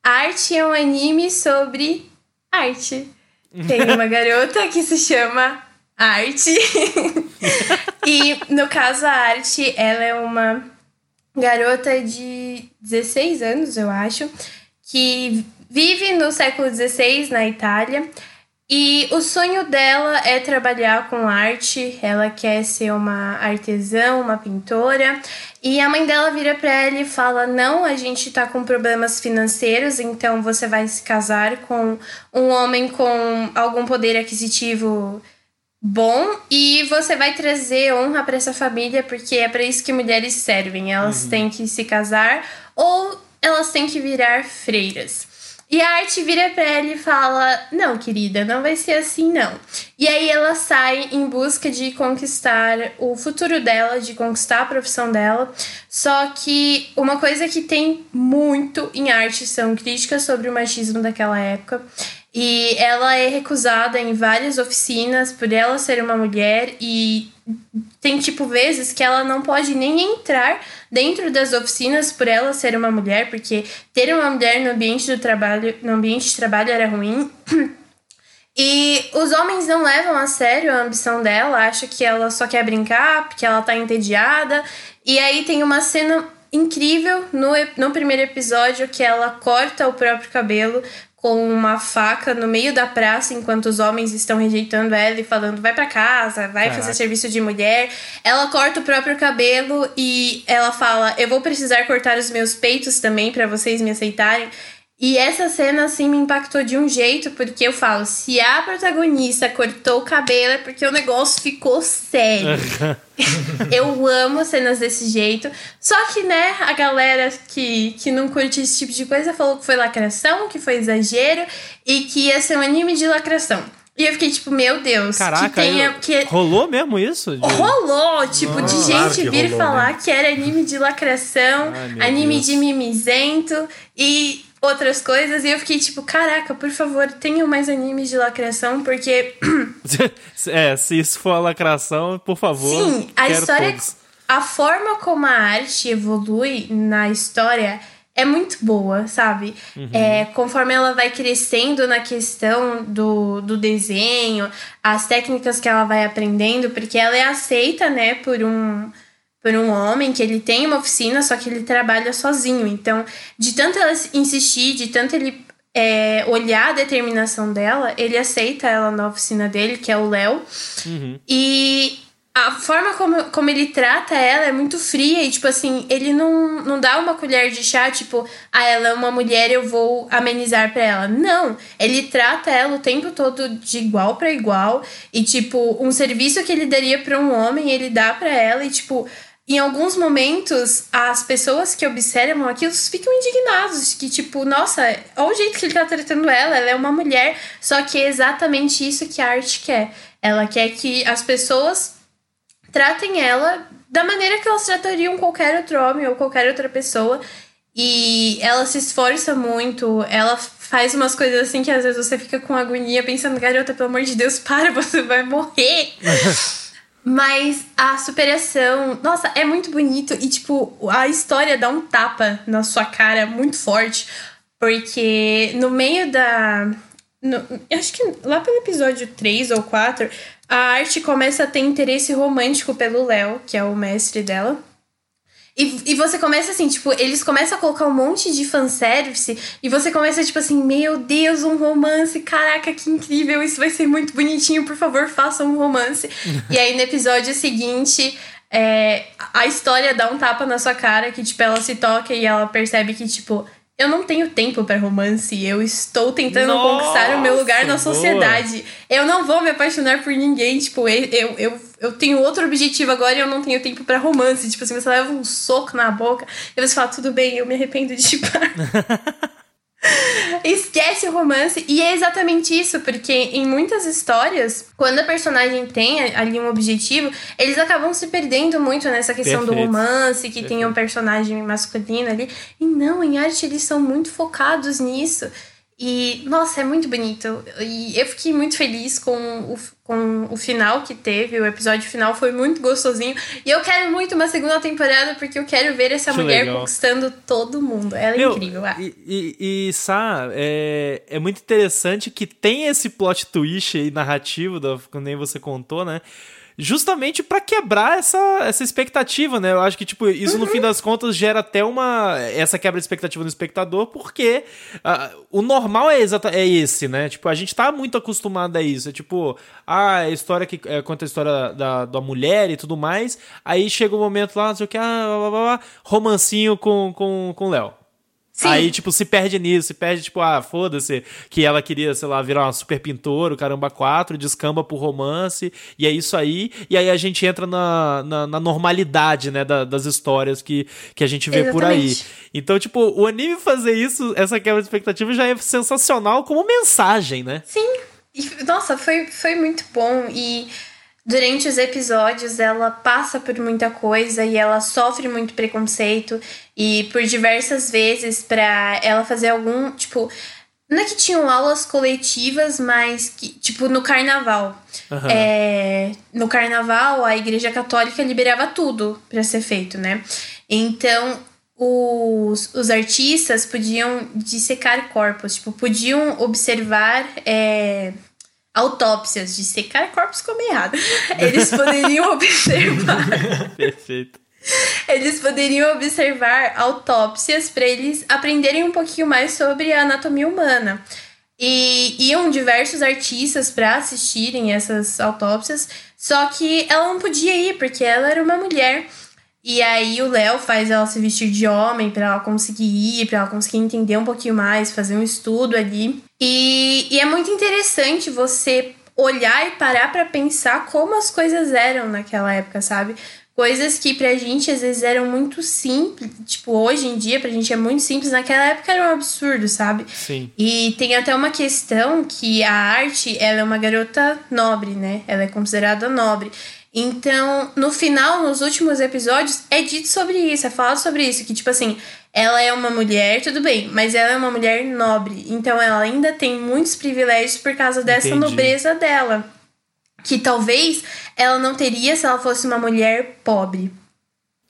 Arte é um anime sobre arte. Tem uma garota que se chama Arte. e no caso, a Arte, ela é uma garota de 16 anos, eu acho, que vive no século XVI na Itália. E o sonho dela é trabalhar com arte, ela quer ser uma artesã, uma pintora. E a mãe dela vira para ela e fala: Não, a gente tá com problemas financeiros, então você vai se casar com um homem com algum poder aquisitivo bom e você vai trazer honra para essa família, porque é para isso que mulheres servem. Elas uhum. têm que se casar ou elas têm que virar freiras. E a arte vira pra ela e fala: Não, querida, não vai ser assim, não. E aí ela sai em busca de conquistar o futuro dela, de conquistar a profissão dela. Só que uma coisa que tem muito em arte são críticas sobre o machismo daquela época. E ela é recusada em várias oficinas por ela ser uma mulher e tem tipo vezes que ela não pode nem entrar dentro das oficinas por ela ser uma mulher, porque ter uma mulher no ambiente do trabalho, no ambiente de trabalho era ruim. E os homens não levam a sério a ambição dela, acham que ela só quer brincar, porque ela tá entediada. E aí tem uma cena incrível no, no primeiro episódio que ela corta o próprio cabelo com uma faca no meio da praça enquanto os homens estão rejeitando ela e falando vai para casa, vai Caraca. fazer serviço de mulher. Ela corta o próprio cabelo e ela fala: "Eu vou precisar cortar os meus peitos também para vocês me aceitarem". E essa cena, assim, me impactou de um jeito, porque eu falo, se a protagonista cortou o cabelo é porque o negócio ficou sério. eu amo cenas desse jeito. Só que, né, a galera que, que não curte esse tipo de coisa falou que foi lacração, que foi exagero e que ia ser um anime de lacração. E eu fiquei tipo, meu Deus. Caraca, que tenha, que... rolou mesmo isso? De... Rolou, tipo, de gente claro vir rolou, falar né? que era anime de lacração, Ai, anime Deus. de mimizento. E outras coisas. E eu fiquei tipo, caraca, por favor, tenham mais animes de lacração, porque. é, se isso for a lacração, por favor. Sim, a história. Todos. A forma como a arte evolui na história é muito boa, sabe? Uhum. É, conforme ela vai crescendo na questão do, do desenho, as técnicas que ela vai aprendendo, porque ela é aceita, né, por um por um homem que ele tem uma oficina, só que ele trabalha sozinho. Então, de tanto ela insistir, de tanto ele é, olhar a determinação dela, ele aceita ela na oficina dele, que é o Léo. Uhum. E a forma como, como ele trata ela é muito fria e, tipo assim, ele não, não dá uma colher de chá, tipo, ah, ela é uma mulher, eu vou amenizar pra ela. Não, ele trata ela o tempo todo de igual para igual e, tipo, um serviço que ele daria para um homem, ele dá para ela e, tipo, em alguns momentos, as pessoas que observam aquilo ficam indignados, que tipo, nossa, olha o jeito que ele tá tratando ela, ela é uma mulher, só que é exatamente isso que a arte quer. Ela quer que as pessoas tratem ela da maneira que elas tratariam qualquer outro homem ou qualquer outra pessoa. E ela se esforça muito, ela faz umas coisas assim que às vezes você fica com agonia pensando, garota, pelo amor de Deus, para, você vai morrer. Mas a superação, nossa, é muito bonito e tipo, a história dá um tapa na sua cara muito forte. Porque no meio da. No, acho que lá pelo episódio 3 ou 4, a arte começa a ter interesse romântico pelo Léo, que é o mestre dela. E, e você começa assim, tipo, eles começam a colocar um monte de fanservice e você começa, tipo assim, meu Deus, um romance, caraca, que incrível, isso vai ser muito bonitinho, por favor, faça um romance. e aí no episódio seguinte, é, a história dá um tapa na sua cara, que, tipo, ela se toca e ela percebe que, tipo, eu não tenho tempo para romance, eu estou tentando Nossa, conquistar o meu lugar na sociedade. Boa. Eu não vou me apaixonar por ninguém, tipo, eu, eu, eu tenho outro objetivo agora e eu não tenho tempo para romance. Tipo assim, você leva um soco na boca e você fala, tudo bem, eu me arrependo de te Esquece o romance. E é exatamente isso, porque em muitas histórias, quando a personagem tem ali um objetivo, eles acabam se perdendo muito nessa questão Perfeito. do romance, que Perfeito. tem um personagem masculino ali. E não, em arte eles são muito focados nisso. E, nossa, é muito bonito. E eu fiquei muito feliz com o, com o final que teve. O episódio final foi muito gostosinho. E eu quero muito uma segunda temporada porque eu quero ver essa mulher legal. conquistando todo mundo. Ela é Meu, incrível. Ah. E, e, e Sá, é, é muito interessante que tem esse plot twist aí narrativo, da, nem você contou, né? Justamente para quebrar essa, essa expectativa, né? Eu acho que, tipo, isso uhum. no fim das contas gera até uma. Essa quebra de expectativa no espectador, porque uh, o normal é, exata, é esse, né? Tipo, a gente tá muito acostumado a isso. É tipo, ah, a história que é, conta a história da, da mulher e tudo mais. Aí chega o um momento lá, não sei o que, ah, blá, blá, blá, romancinho com o com, com Léo. Sim. Aí, tipo, se perde nisso, se perde, tipo, ah, foda-se, que ela queria, sei lá, virar uma super pintora, o caramba 4, descamba pro romance, e é isso aí. E aí a gente entra na, na, na normalidade, né, da, das histórias que, que a gente vê Exatamente. por aí. Então, tipo, o anime fazer isso, essa quebra de expectativa já é sensacional como mensagem, né? Sim. Nossa, foi, foi muito bom. E durante os episódios ela passa por muita coisa e ela sofre muito preconceito e por diversas vezes para ela fazer algum tipo não é que tinham aulas coletivas, mas que, tipo, no carnaval. Uhum. É, no carnaval, a Igreja Católica liberava tudo para ser feito, né? Então, os, os artistas podiam dissecar corpos, tipo, podiam observar é, autópsias, dissecar corpos como errado. Eles poderiam observar. Perfeito. Eles poderiam observar autópsias para eles aprenderem um pouquinho mais sobre a anatomia humana. E iam diversos artistas para assistirem essas autópsias, só que ela não podia ir porque ela era uma mulher. E aí o Léo faz ela se vestir de homem para ela conseguir ir, para ela conseguir entender um pouquinho mais, fazer um estudo ali. E, e é muito interessante você olhar e parar para pensar como as coisas eram naquela época, sabe? Coisas que pra gente às vezes eram muito simples, tipo, hoje em dia pra gente é muito simples, naquela época era um absurdo, sabe? Sim. E tem até uma questão que a arte, ela é uma garota nobre, né? Ela é considerada nobre. Então, no final, nos últimos episódios, é dito sobre isso, é falado sobre isso, que tipo assim, ela é uma mulher, tudo bem, mas ela é uma mulher nobre. Então ela ainda tem muitos privilégios por causa dessa Entendi. nobreza dela. Que talvez ela não teria se ela fosse uma mulher pobre.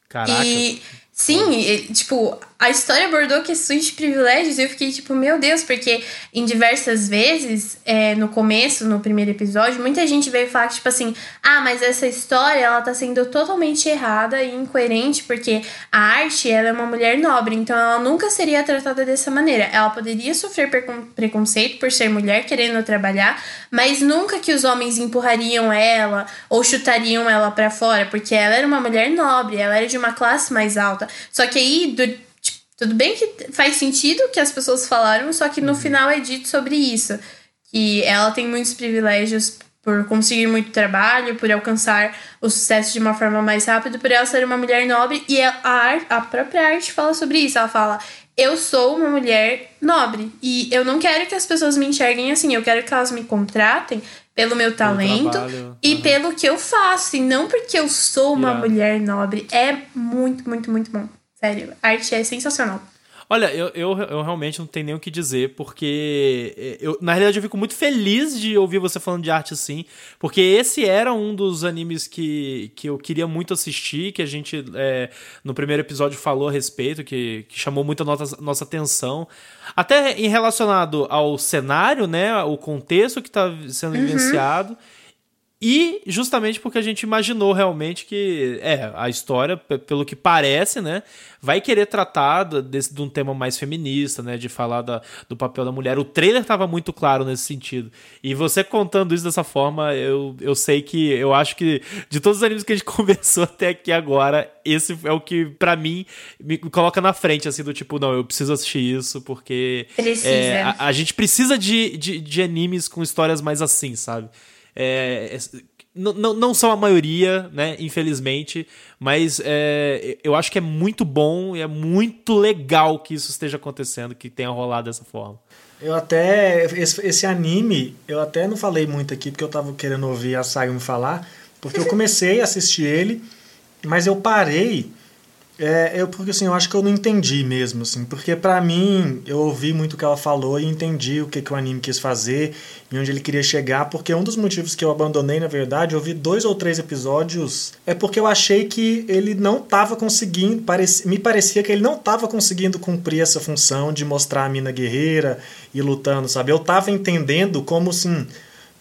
Caraca. E sim, tipo, a história abordou questões de privilégios e eu fiquei tipo, meu Deus, porque em diversas vezes, é, no começo, no primeiro episódio, muita gente veio falar que, tipo assim, ah, mas essa história, ela tá sendo totalmente errada e incoerente, porque a arte, ela é uma mulher nobre, então ela nunca seria tratada dessa maneira. Ela poderia sofrer preconceito por ser mulher querendo trabalhar, mas nunca que os homens empurrariam ela ou chutariam ela para fora, porque ela era uma mulher nobre, ela era de uma classe mais alta. Só que aí, do, tudo bem que faz sentido o que as pessoas falaram, só que no uhum. final é dito sobre isso. Que ela tem muitos privilégios por conseguir muito trabalho, por alcançar o sucesso de uma forma mais rápida, por ela ser uma mulher nobre. E a, arte, a própria arte fala sobre isso. Ela fala: Eu sou uma mulher nobre. E eu não quero que as pessoas me enxerguem assim. Eu quero que elas me contratem pelo meu talento e uhum. pelo que eu faço. E não porque eu sou uma yeah. mulher nobre. É muito, muito, muito bom. Sério, arte é sensacional. Olha, eu, eu, eu realmente não tenho nem o que dizer, porque eh, eu, na realidade eu fico muito feliz de ouvir você falando de arte assim, porque esse era um dos animes que, que eu queria muito assistir, que a gente é, no primeiro episódio falou a respeito, que, que chamou muito a nossa, nossa atenção. Até em relacionado ao cenário, né? O contexto que está sendo uhum. vivenciado. E justamente porque a gente imaginou realmente que é a história, pelo que parece, né, vai querer tratar desse, de um tema mais feminista, né, de falar da, do papel da mulher. O trailer estava muito claro nesse sentido. E você contando isso dessa forma, eu, eu sei que eu acho que de todos os animes que a gente conversou até aqui agora, esse é o que para mim me coloca na frente assim do tipo, não, eu preciso assistir isso porque é, a, a, gente precisa de, de, de animes com histórias mais assim, sabe? É, é não, não são a maioria, né? Infelizmente, mas é, eu acho que é muito bom e é muito legal que isso esteja acontecendo, que tenha rolado dessa forma. Eu até. Esse, esse anime, eu até não falei muito aqui porque eu tava querendo ouvir a Sayumi falar, porque eu comecei a assistir ele, mas eu parei é, eu, porque assim, eu acho que eu não entendi mesmo, assim, porque para mim, eu ouvi muito o que ela falou e entendi o que, que o anime quis fazer e onde ele queria chegar, porque um dos motivos que eu abandonei, na verdade, eu vi dois ou três episódios, é porque eu achei que ele não tava conseguindo, pareci, me parecia que ele não tava conseguindo cumprir essa função de mostrar a mina guerreira e lutando, sabe? Eu tava entendendo como, assim,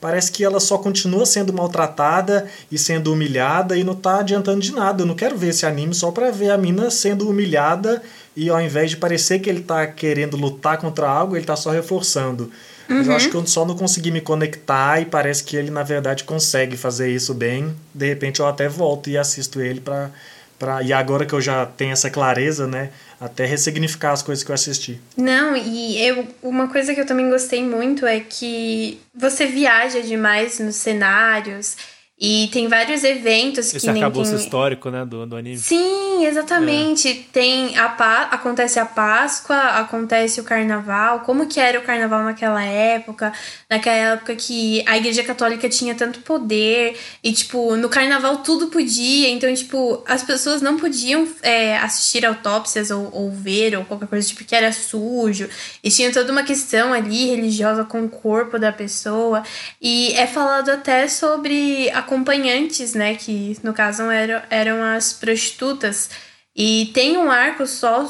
parece que ela só continua sendo maltratada e sendo humilhada e não tá adiantando de nada. Eu não quero ver esse anime só para ver a mina sendo humilhada e ao invés de parecer que ele tá querendo lutar contra algo, ele tá só reforçando. Uhum. Mas eu acho que eu só não consegui me conectar e parece que ele na verdade consegue fazer isso bem. De repente eu até volto e assisto ele para Pra, e agora que eu já tenho essa clareza, né? Até ressignificar as coisas que eu assisti. Não, e eu, uma coisa que eu também gostei muito é que você viaja demais nos cenários e tem vários eventos Esse que nem tem... histórico, né, do, do anime. Sim, exatamente. É. Tem a pa... acontece a Páscoa, acontece o Carnaval. Como que era o Carnaval naquela época? Naquela época que a Igreja Católica tinha tanto poder e tipo no Carnaval tudo podia. Então tipo as pessoas não podiam é, assistir autópsias ou, ou ver ou qualquer coisa tipo que era sujo. E tinha toda uma questão ali religiosa com o corpo da pessoa e é falado até sobre a acompanhantes, né? Que no caso eram, eram as prostitutas. E tem um arco só.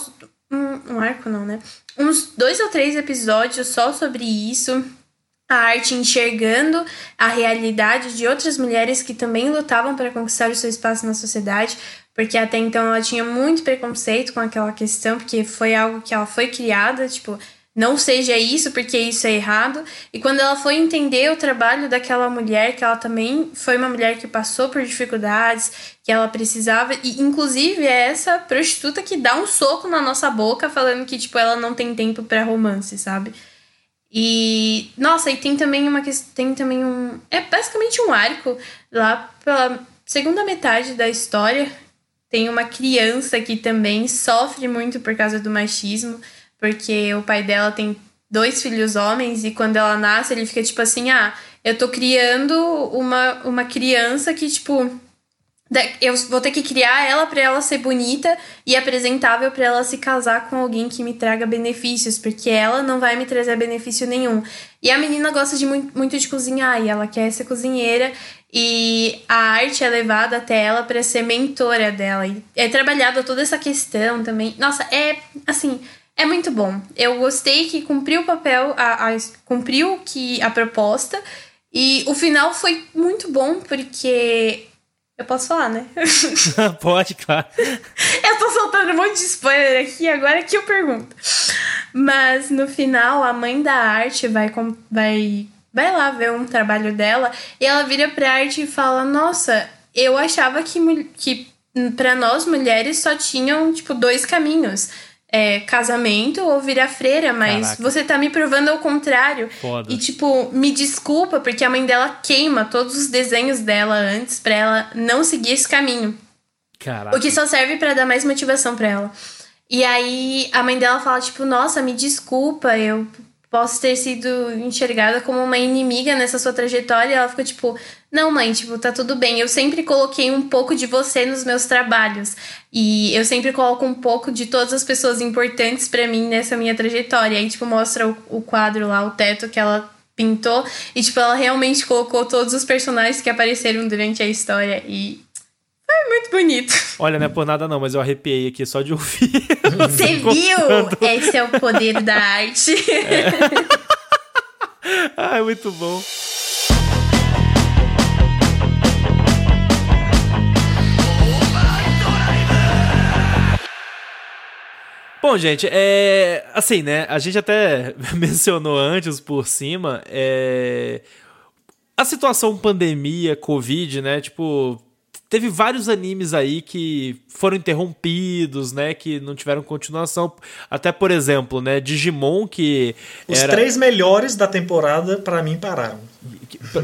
Um, um arco não, né? Uns dois ou três episódios só sobre isso a arte enxergando a realidade de outras mulheres que também lutavam para conquistar o seu espaço na sociedade, porque até então ela tinha muito preconceito com aquela questão, porque foi algo que ela foi criada, tipo, não seja isso porque isso é errado. E quando ela foi entender o trabalho daquela mulher, que ela também foi uma mulher que passou por dificuldades, que ela precisava, e inclusive é essa prostituta que dá um soco na nossa boca falando que tipo ela não tem tempo para romance, sabe? E nossa, e tem também uma tem também um é basicamente um arco lá pela segunda metade da história. Tem uma criança que também sofre muito por causa do machismo porque o pai dela tem dois filhos homens e quando ela nasce ele fica tipo assim: ah, eu tô criando uma, uma criança que, tipo, eu vou ter que criar ela para ela ser bonita e apresentável para ela se casar com alguém que me traga benefícios, porque ela não vai me trazer benefício nenhum. E a menina gosta de muito, muito de cozinhar e ela quer ser cozinheira e a arte é levada até ela para ser mentora dela. E é trabalhada toda essa questão também. Nossa, é assim, é muito bom. Eu gostei que cumpriu o papel, a, a, cumpriu que a proposta. E o final foi muito bom, porque. Eu posso falar, né? Pode, claro. eu tô soltando um monte de spoiler aqui, agora que eu pergunto. Mas no final, a mãe da arte vai, vai, vai lá ver um trabalho dela e ela vira pra arte e fala: Nossa, eu achava que, que para nós mulheres só tinham, tipo, dois caminhos é, casamento ou virar freira, mas Caraca. você tá me provando ao contrário. Foda. E, tipo, me desculpa, porque a mãe dela queima todos os desenhos dela antes pra ela não seguir esse caminho. Caraca. O que só serve para dar mais motivação para ela. E aí a mãe dela fala, tipo, nossa, me desculpa, eu posso ter sido enxergada como uma inimiga nessa sua trajetória. Ela ficou tipo, não, mãe, tipo, tá tudo bem. Eu sempre coloquei um pouco de você nos meus trabalhos. E eu sempre coloco um pouco de todas as pessoas importantes para mim nessa minha trajetória. Aí, tipo, mostra o, o quadro lá, o teto que ela pintou. E, tipo, ela realmente colocou todos os personagens que apareceram durante a história. E foi muito bonito. Olha, não é por nada não, mas eu arrepiei aqui só de ouvir. Você viu? Esse é o poder da arte. É. Ai, muito bom. Bom, gente, é. Assim, né? A gente até mencionou antes por cima. É, a situação pandemia, Covid, né? Tipo, teve vários animes aí que foram interrompidos, né? Que não tiveram continuação. Até, por exemplo, né? Digimon, que. Os era... três melhores da temporada, para mim, pararam.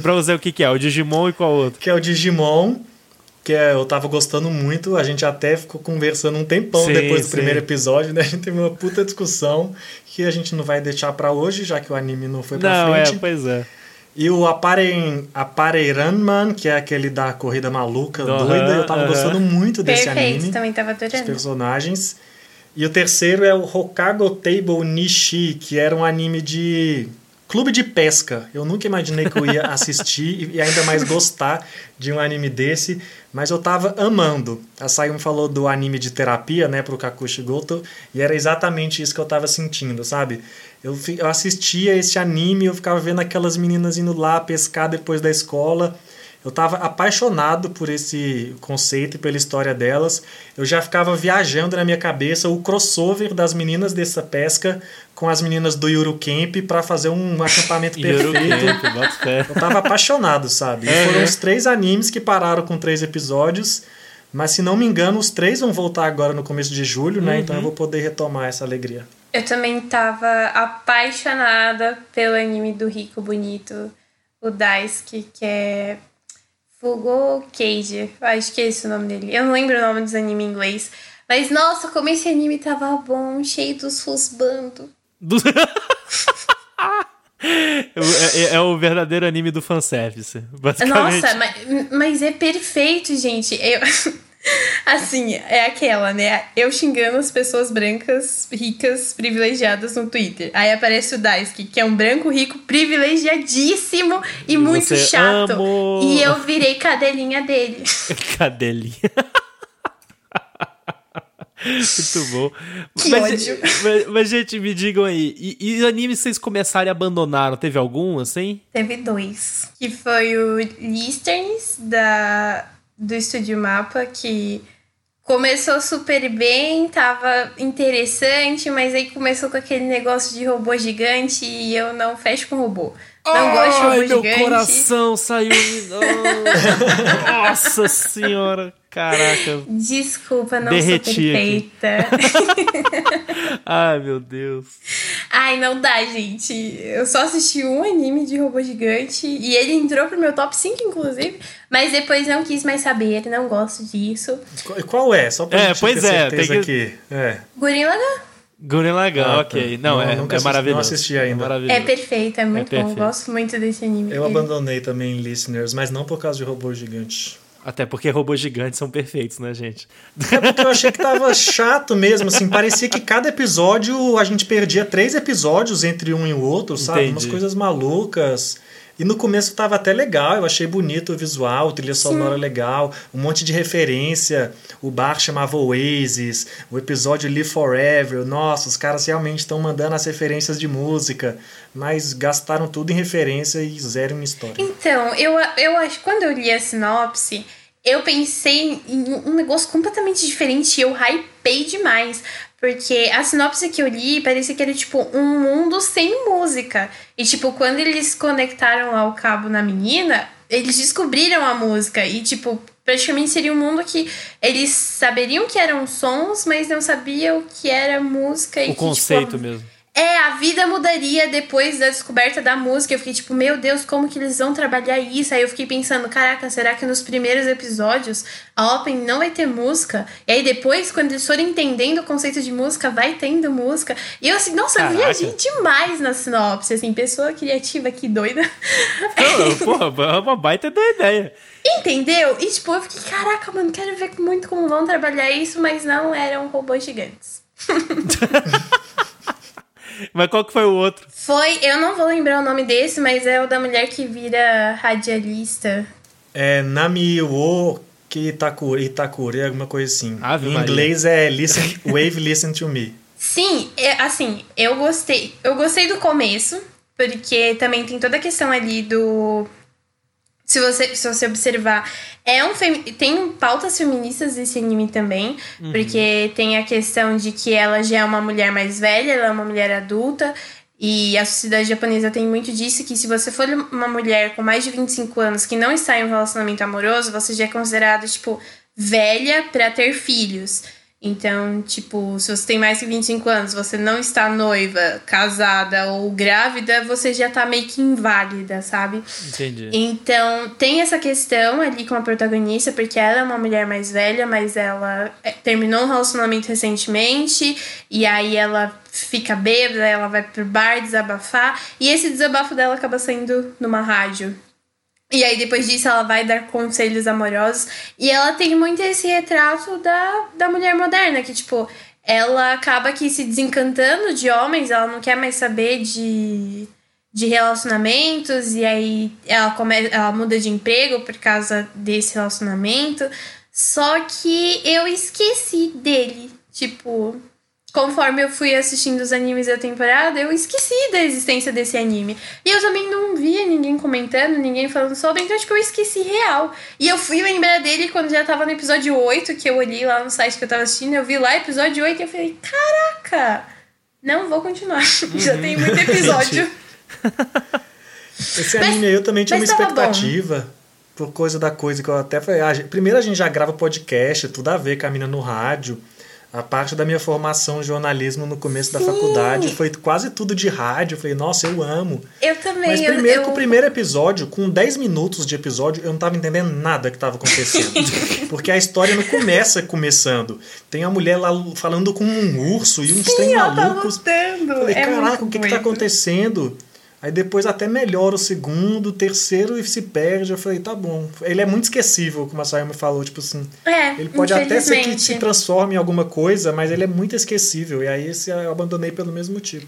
pra você, o que, que é? O Digimon e qual outro? Que é o Digimon, que é, eu tava gostando muito. A gente até ficou conversando um tempão sim, depois do sim. primeiro episódio, né? A gente teve uma puta discussão que a gente não vai deixar para hoje, já que o anime não foi pra não, frente. É, pois é. E o Apareiranman, que é aquele da corrida maluca, uhum, doida, eu tava uhum. gostando muito desse Perfeito, anime. também tava adorando. Os personagens. E o terceiro é o Hokago Table Nishi, que era um anime de clube de pesca. Eu nunca imaginei que eu ia assistir e ainda mais gostar de um anime desse, mas eu tava amando. A Sayumi falou do anime de terapia, né, pro Kakushi Goto, e era exatamente isso que eu tava sentindo, sabe? Eu, eu assistia esse anime, eu ficava vendo aquelas meninas indo lá pescar depois da escola. Eu estava apaixonado por esse conceito e pela história delas. Eu já ficava viajando na minha cabeça o crossover das meninas dessa pesca com as meninas do Yuru Camp para fazer um acampamento perfeito. eu estava apaixonado, sabe? E foram os três animes que pararam com três episódios. Mas se não me engano, os três vão voltar agora no começo de julho, né? Uhum. Então eu vou poder retomar essa alegria. Eu também tava apaixonada pelo anime do Rico Bonito, o Daisuke, que é Fugo Cage. Acho que é esse o nome dele. Eu não lembro o nome dos animes em inglês. Mas nossa, como esse anime tava bom, cheio dos fusbando. Do... É, é, é, o verdadeiro anime do fanservice, basicamente. Nossa, mas, mas é perfeito, gente. Eu, Assim, é aquela, né? Eu xingando as pessoas brancas, ricas, privilegiadas no Twitter. Aí aparece o Daisuke, que é um branco rico privilegiadíssimo e, muito Você chato. E eu virei cadelinha dele. cadelinha. Muito bom. Que mas, ódio. Mas, mas, gente, me digam aí. E, e animes vocês começaram e abandonaram? Teve algum, assim? Teve dois. Que foi o Listerns, da do Estúdio Mapa, que começou super bem, tava interessante, mas aí começou com aquele negócio de robô gigante e eu não fecho com robô. Não Ai, gosto de robô meu gigante. meu coração saiu. Nossa senhora. Caraca. Desculpa, não Derreti sou perfeita. Ai, meu Deus. Ai, não dá, gente. Eu só assisti um anime de robô gigante e ele entrou pro meu top 5, inclusive. Mas depois não quis mais saber, não gosto disso. Qual é? Só pra é, gente pois ter é, tem que... aqui. É. Gurren Lagann. Gurren Lagann, ah, ok. Não, não é, é assisti, maravilhoso. Não assisti ainda. É, é perfeito, é muito é bom. Gosto muito desse anime. Eu abandonei também Listeners, mas não por causa de robô gigante. Até porque robôs gigantes são perfeitos, né, gente? É porque eu achei que tava chato mesmo, assim. Parecia que cada episódio a gente perdia três episódios entre um e o outro, sabe? Entendi. Umas coisas malucas. E no começo tava até legal, eu achei bonito o visual, trilha sonora Sim. legal, um monte de referência. O bar chamava Oasis, o episódio Live Forever. Nossa, os caras realmente estão mandando as referências de música, mas gastaram tudo em referência e zero em história. Então, eu, eu acho quando eu li a sinopse, eu pensei em um negócio completamente diferente e eu hypei demais. Porque a sinopse que eu li parecia que era tipo um mundo sem música. E tipo, quando eles conectaram lá o cabo na menina, eles descobriram a música. E tipo, praticamente seria um mundo que eles saberiam que eram sons, mas não sabiam o que era música. O e conceito tipo, mesmo. É, a vida mudaria depois da descoberta da música. Eu fiquei tipo, meu Deus, como que eles vão trabalhar isso? Aí eu fiquei pensando, caraca, será que nos primeiros episódios a Open não vai ter música? E aí depois, quando eles forem entendendo o conceito de música, vai tendo música. E eu assim, nossa, caraca. eu viajei demais na sinopse, assim, pessoa criativa, que doida. Não, porra, é uma baita da ideia. Entendeu? E tipo, eu fiquei, caraca, mano, quero ver muito como vão trabalhar isso, mas não eram robôs gigantes. Mas qual que foi o outro? Foi, eu não vou lembrar o nome desse, mas é o da mulher que vira radialista. É Nami wo Itakure, Itakure, alguma coisa assim. Ave em Maria. inglês é listen, Wave Listen to Me. Sim, é, assim, eu gostei. Eu gostei do começo, porque também tem toda a questão ali do se você, se você observar, é um tem pautas feministas esse anime também, uhum. porque tem a questão de que ela já é uma mulher mais velha, ela é uma mulher adulta, e a sociedade japonesa tem muito disso, que se você for uma mulher com mais de 25 anos que não está em um relacionamento amoroso, você já é considerada, tipo, velha para ter filhos. Então, tipo, se você tem mais de 25 anos, você não está noiva, casada ou grávida, você já tá meio que inválida, sabe? Entendi. Então, tem essa questão ali com a protagonista, porque ela é uma mulher mais velha, mas ela é, terminou um relacionamento recentemente, e aí ela fica bêbada, ela vai pro bar desabafar, e esse desabafo dela acaba saindo numa rádio. E aí, depois disso, ela vai dar conselhos amorosos. E ela tem muito esse retrato da, da mulher moderna, que, tipo, ela acaba aqui se desencantando de homens, ela não quer mais saber de, de relacionamentos, e aí ela, come, ela muda de emprego por causa desse relacionamento. Só que eu esqueci dele. Tipo, conforme eu fui assistindo os animes da temporada, eu esqueci da existência desse anime. E eu também não via ninguém comentando, ninguém falando sobre, então tipo, eu esqueci real. E eu fui lembrar dele quando já tava no episódio 8, que eu olhei lá no site que eu tava assistindo, eu vi lá episódio 8 e eu falei, caraca, não vou continuar. Uhum. já tem muito episódio. Esse anime aí eu também tinha uma expectativa. Bom por coisa da coisa que eu até falei. Ah, primeiro a gente já grava podcast, tudo a ver com a mina no rádio. A parte da minha formação em jornalismo no começo Sim. da faculdade foi quase tudo de rádio. Eu falei, nossa, eu amo. Eu também. Mas primeiro eu, eu... o primeiro episódio, com 10 minutos de episódio, eu não tava entendendo nada que estava acontecendo. porque a história não começa começando. Tem a mulher lá falando com um urso e uns Sim, trem malucos. Tá lutando. Falei, é caraca, o que, que tá acontecendo? Aí depois até melhora o segundo, o terceiro e se perde. Eu falei, tá bom. Ele é muito esquecível, como a Sayama falou, tipo assim. É, ele pode até ser que se transforme em alguma coisa, mas ele é muito esquecível. E aí esse eu abandonei pelo mesmo motivo.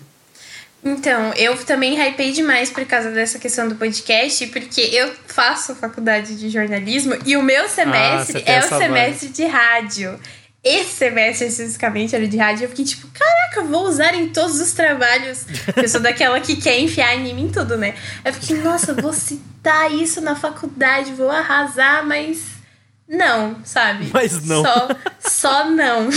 Então, eu também hypei demais por causa dessa questão do podcast, porque eu faço faculdade de jornalismo e o meu semestre ah, é o semestre de rádio esse semestre especificamente era de rádio, eu fiquei tipo, caraca, vou usar em todos os trabalhos. Eu sou daquela que quer enfiar anime em tudo, né? Eu fiquei, nossa, vou citar isso na faculdade, vou arrasar, mas não, sabe? Mas não. Só, só não.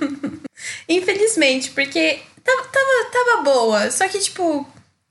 Infelizmente, porque tava, tava, tava boa, só que, tipo,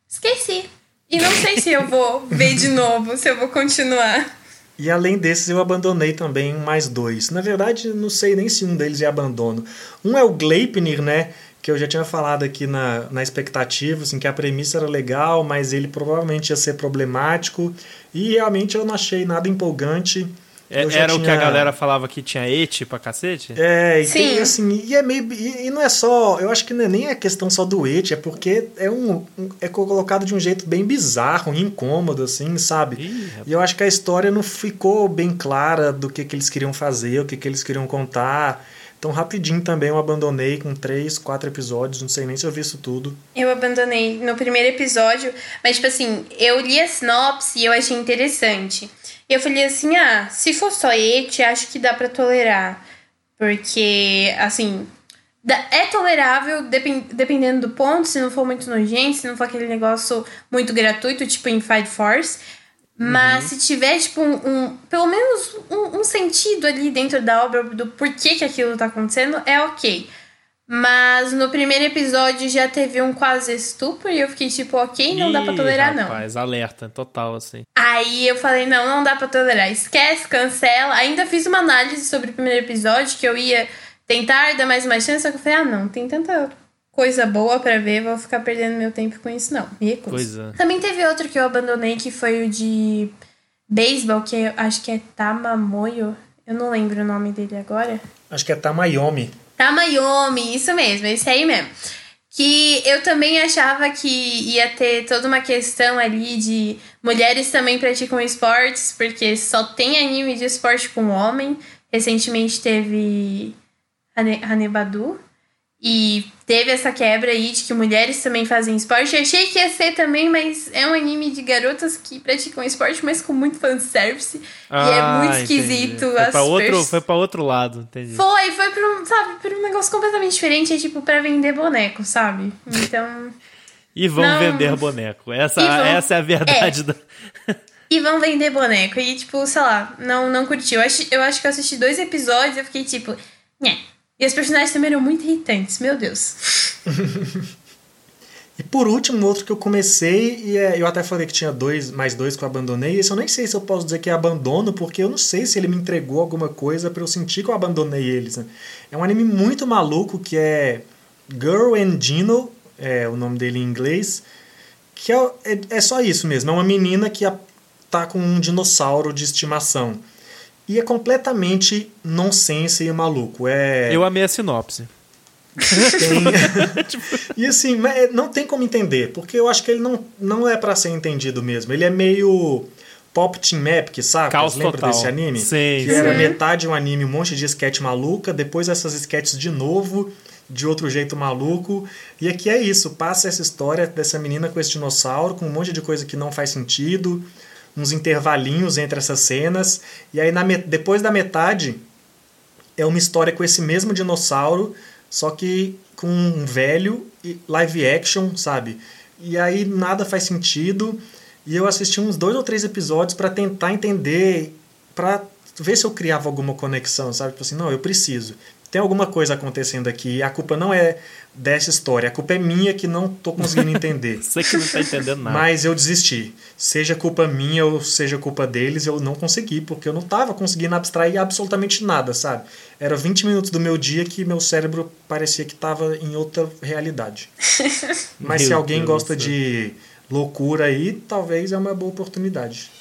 esqueci. E não sei se eu vou ver de novo, se eu vou continuar. E além desses, eu abandonei também mais dois. Na verdade, não sei nem se um deles é abandono. Um é o Gleipnir, né? Que eu já tinha falado aqui na, na expectativa, assim, que a premissa era legal, mas ele provavelmente ia ser problemático. E realmente eu não achei nada empolgante. É, era tinha... o que a galera falava que tinha et pra cacete? É, e Sim. tem assim, e é meio. E, e, não é só. Eu acho que não é nem a questão só do et, é porque é um, um. é colocado de um jeito bem bizarro, incômodo, assim, sabe? Ih, e eu acho que a história não ficou bem clara do que, que eles queriam fazer, o que, que eles queriam contar. Então, rapidinho também eu abandonei com três, quatro episódios, não sei nem se eu vi isso tudo. Eu abandonei no primeiro episódio, mas, tipo assim, eu li a sinopse e eu achei interessante. E eu falei assim: ah, se for só et, acho que dá para tolerar. Porque, assim, é tolerável dependendo do ponto, se não for muito nojento, se não for aquele negócio muito gratuito, tipo em Fight Force. Mas uhum. se tiver, tipo, um, um pelo menos um, um, sentido ali dentro da obra do porquê que aquilo tá acontecendo, é ok. Mas no primeiro episódio já teve um quase estupro e eu fiquei tipo, ok, não Ih, dá pra tolerar, rapaz, não. Rapaz, alerta, total, assim. Aí eu falei, não, não dá pra tolerar. Esquece, cancela. Ainda fiz uma análise sobre o primeiro episódio que eu ia tentar dar mais uma chance, só que eu falei, ah, não, tem tanta coisa boa para ver, vou ficar perdendo meu tempo com isso, não. Me recuso. Pois é. Também teve outro que eu abandonei, que foi o de beisebol, que eu acho que é Tamamoyo. Eu não lembro o nome dele agora. Acho que é Tamayomi. Tamayomi, isso mesmo, esse aí mesmo. Que eu também achava que ia ter toda uma questão ali de mulheres também praticam esportes, porque só tem anime de esporte com homem. Recentemente teve Hane- Hanebadu. E teve essa quebra aí de que mulheres também fazem esporte. Eu achei que ia ser também, mas é um anime de garotas que praticam esporte, mas com muito fanservice. e é muito Ah, entendi. esquisito. Foi pra, outro, pers- foi pra outro lado, entendi. foi, foi pra um, sabe, pra um negócio completamente diferente, é tipo pra vender boneco, sabe? Então. E vão Não. vender boneco. Essa, vão- essa é a verdade. Da... e vão vender boneco. E, tipo, sei lá, não, não curti. Eu acho, eu acho que eu assisti dois episódios e eu fiquei tipo, né. E os personagens também eram muito irritantes, meu Deus. E por último, outro que eu comecei, e é, eu até falei que tinha dois, mais dois que eu abandonei. Esse eu nem sei se eu posso dizer que é abandono, porque eu não sei se ele me entregou alguma coisa pra eu sentir que eu abandonei eles. né? É um anime muito maluco que é Girl and Gino, é o nome dele em inglês, que é, é, é só isso mesmo. É uma menina que a- tá com um dinossauro de estimação. E é completamente nonsense e maluco. É... Eu amei a sinopse. Tem... e assim, mas é, não tem como entender, porque eu acho que ele não, não é pra ser entendido mesmo. Ele é meio Pop Team Epic, sabe? Caos Lembra total. desse anime? Sim, que era sim. metade um anime, um monte de sketch maluca, depois essas sketches de novo, de outro jeito maluco. E aqui é isso, passa essa história dessa menina com esse dinossauro, com um monte de coisa que não faz sentido, uns intervalinhos entre essas cenas. E aí na depois da metade é uma história com esse mesmo dinossauro, só que com um velho live action, sabe? E aí nada faz sentido. E eu assisti uns dois ou três episódios para tentar entender, para ver se eu criava alguma conexão, sabe? Tipo assim, não, eu preciso. Tem alguma coisa acontecendo aqui. E a culpa não é dessa história, a culpa é minha que não tô conseguindo entender. Você que não tá entendendo nada. Mas eu desisti. Seja culpa minha ou seja culpa deles, eu não consegui, porque eu não tava conseguindo abstrair absolutamente nada, sabe? Era 20 minutos do meu dia que meu cérebro parecia que tava em outra realidade. Mas se Meu alguém Deus gosta céu. de loucura aí, talvez é uma boa oportunidade.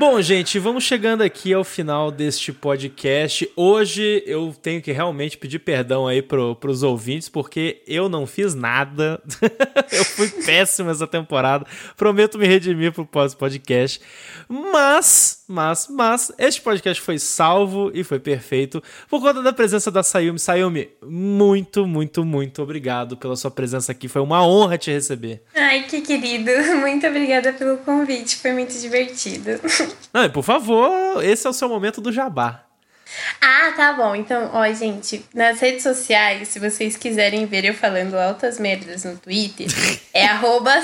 Bom, gente, vamos chegando aqui ao final deste podcast. Hoje eu tenho que realmente pedir perdão aí pro, pros ouvintes, porque eu não fiz nada. eu fui péssimo essa temporada. Prometo me redimir pro pós-podcast. Mas, mas, mas, este podcast foi salvo e foi perfeito por conta da presença da Sayumi. Sayumi, muito, muito, muito obrigado pela sua presença aqui. Foi uma honra te receber. Ai, que querido. Muito obrigada pelo convite, foi muito divertido. Não, e por favor, esse é o seu momento do jabá. Ah, tá bom. Então, ó, gente, nas redes sociais, se vocês quiserem ver eu falando altas merdas no Twitter, é arroba.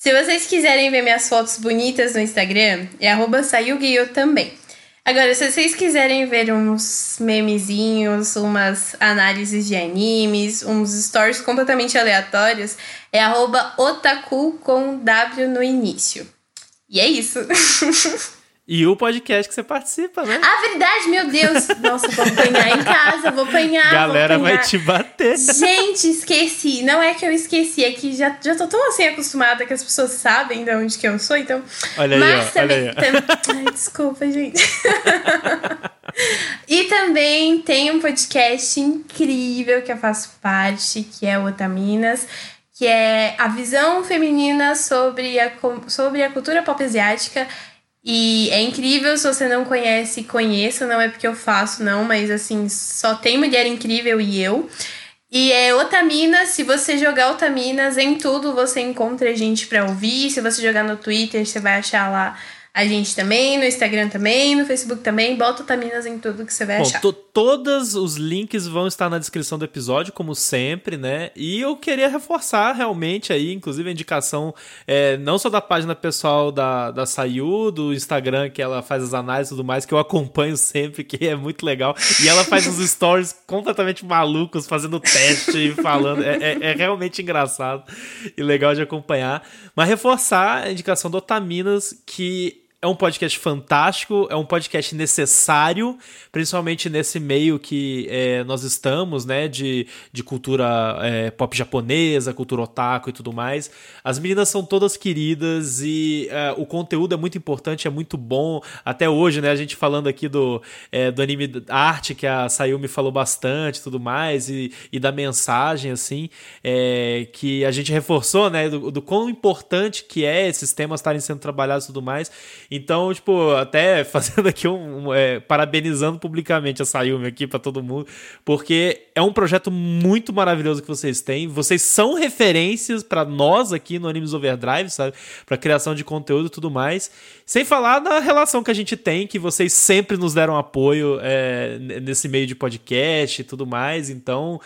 Se vocês quiserem ver minhas fotos bonitas no Instagram, é arroba também. Agora, se vocês quiserem ver uns memezinhos, umas análises de animes, uns stories completamente aleatórios, é otaku com W no início. E é isso. E o podcast que você participa, né? Ah, verdade, meu Deus. Nossa, vou apanhar em casa, vou apanhar. Galera vou vai apanhar. te bater. Gente, esqueci. Não é que eu esqueci, é que já, já tô tão assim acostumada que as pessoas sabem de onde que eu sou, então. Olha aí, Mas ó, também. olha aí, tam- Ai, desculpa, gente. e também tem um podcast incrível que eu faço parte, que é o Otaminas, que é a visão feminina sobre a, sobre a cultura pop asiática. E é incrível, se você não conhece, conheça, não é porque eu faço, não, mas assim, só tem mulher incrível e eu. E é Otaminas, se você jogar Otaminas em tudo, você encontra gente pra ouvir. Se você jogar no Twitter, você vai achar lá a gente também, no Instagram também, no Facebook também. Bota Otaminas em tudo que você vai Bom, achar. Todos os links vão estar na descrição do episódio, como sempre, né? E eu queria reforçar realmente aí, inclusive a indicação é, não só da página pessoal da, da Sayu, do Instagram, que ela faz as análises e tudo mais, que eu acompanho sempre, que é muito legal. E ela faz uns stories completamente malucos, fazendo teste e falando. É, é, é realmente engraçado e legal de acompanhar. Mas reforçar a indicação do Otaminas, que é um podcast fantástico, é um podcast necessário, principalmente nesse meio que é, nós estamos, né, de, de cultura é, pop japonesa, cultura otaku e tudo mais. As meninas são todas queridas e é, o conteúdo é muito importante, é muito bom. Até hoje, né, a gente falando aqui do, é, do anime arte, que a Sayumi falou bastante tudo mais, e, e da mensagem, assim, é, que a gente reforçou, né, do, do quão importante que é esses temas estarem sendo trabalhados e tudo mais. Então, tipo, até fazendo aqui um. um é, parabenizando publicamente a Sayumi aqui para todo mundo, porque é um projeto muito maravilhoso que vocês têm. Vocês são referências para nós aqui no Animes Overdrive, sabe? Para criação de conteúdo e tudo mais. Sem falar na relação que a gente tem, que vocês sempre nos deram apoio é, nesse meio de podcast e tudo mais. Então.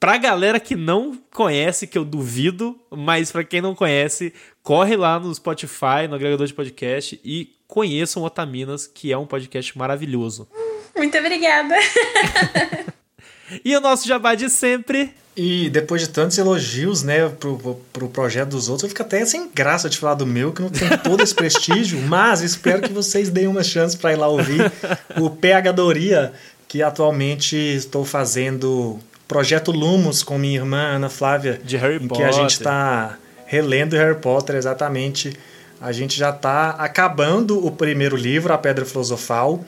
Pra galera que não conhece, que eu duvido, mas para quem não conhece, corre lá no Spotify, no agregador de podcast e conheçam Otaminas, que é um podcast maravilhoso. Muito obrigada. e o nosso jabá de sempre. E depois de tantos elogios, né, pro, pro projeto dos outros, eu fico até sem graça de falar do meu, que não tem todo esse prestígio, mas espero que vocês deem uma chance para ir lá ouvir o PH Doria, que atualmente estou fazendo Projeto Lumos com minha irmã Ana Flávia. De Harry em Potter. que a gente está relendo Harry Potter, exatamente. A gente já está acabando o primeiro livro, A Pedra Filosofal.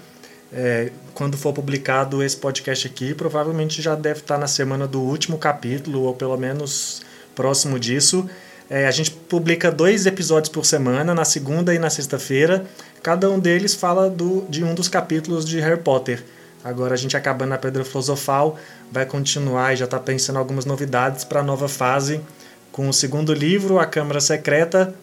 É, quando for publicado esse podcast aqui, provavelmente já deve estar tá na semana do último capítulo, ou pelo menos próximo disso. É, a gente publica dois episódios por semana, na segunda e na sexta-feira. Cada um deles fala do, de um dos capítulos de Harry Potter. Agora a gente acabando na Pedra Filosofal, vai continuar e já está pensando algumas novidades para a nova fase com o segundo livro, A Câmara Secreta.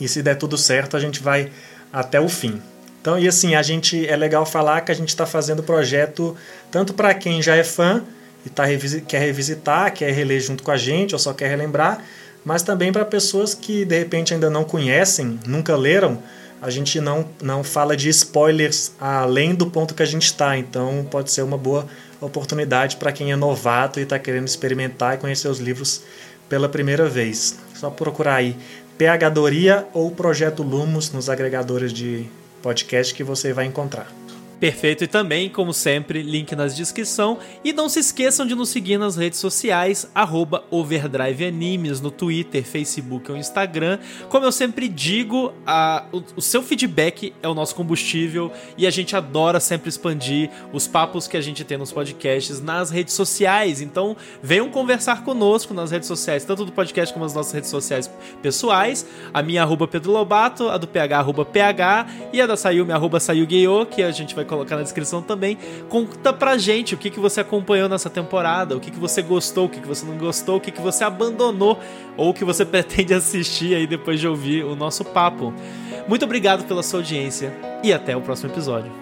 E se der tudo certo, a gente vai até o fim. Então, e assim, a gente é legal falar que a gente está fazendo o projeto tanto para quem já é fã e tá quer revisitar, quer reler junto com a gente ou só quer relembrar, mas também para pessoas que de repente ainda não conhecem, nunca leram a gente não, não fala de spoilers além do ponto que a gente está, então pode ser uma boa oportunidade para quem é novato e está querendo experimentar e conhecer os livros pela primeira vez. Só procurar aí PH Doria ou Projeto Lumos nos agregadores de podcast que você vai encontrar. Perfeito, e também, como sempre, link na descrição. E não se esqueçam de nos seguir nas redes sociais, arroba Overdrive Animes, no Twitter, Facebook ou Instagram. Como eu sempre digo, a, o, o, seu feedback é o nosso combustível e a gente adora sempre expandir os papos que a gente tem nos podcasts nas redes sociais. Então, venham conversar conosco nas redes sociais, tanto do podcast como nas nossas redes sociais pessoais. A minha arroba Pedro Lobato, a do PH arroba PH e a da Sayumi arroba Sayugeyo, que a gente vai colocar na descrição também. Conta pra gente o que, que você acompanhou nessa temporada, o que, que você gostou, o que, que você não gostou, o que, que você abandonou ou o que você pretende assistir aí depois de ouvir o nosso papo. Muito obrigado pela sua audiência e até o próximo episódio.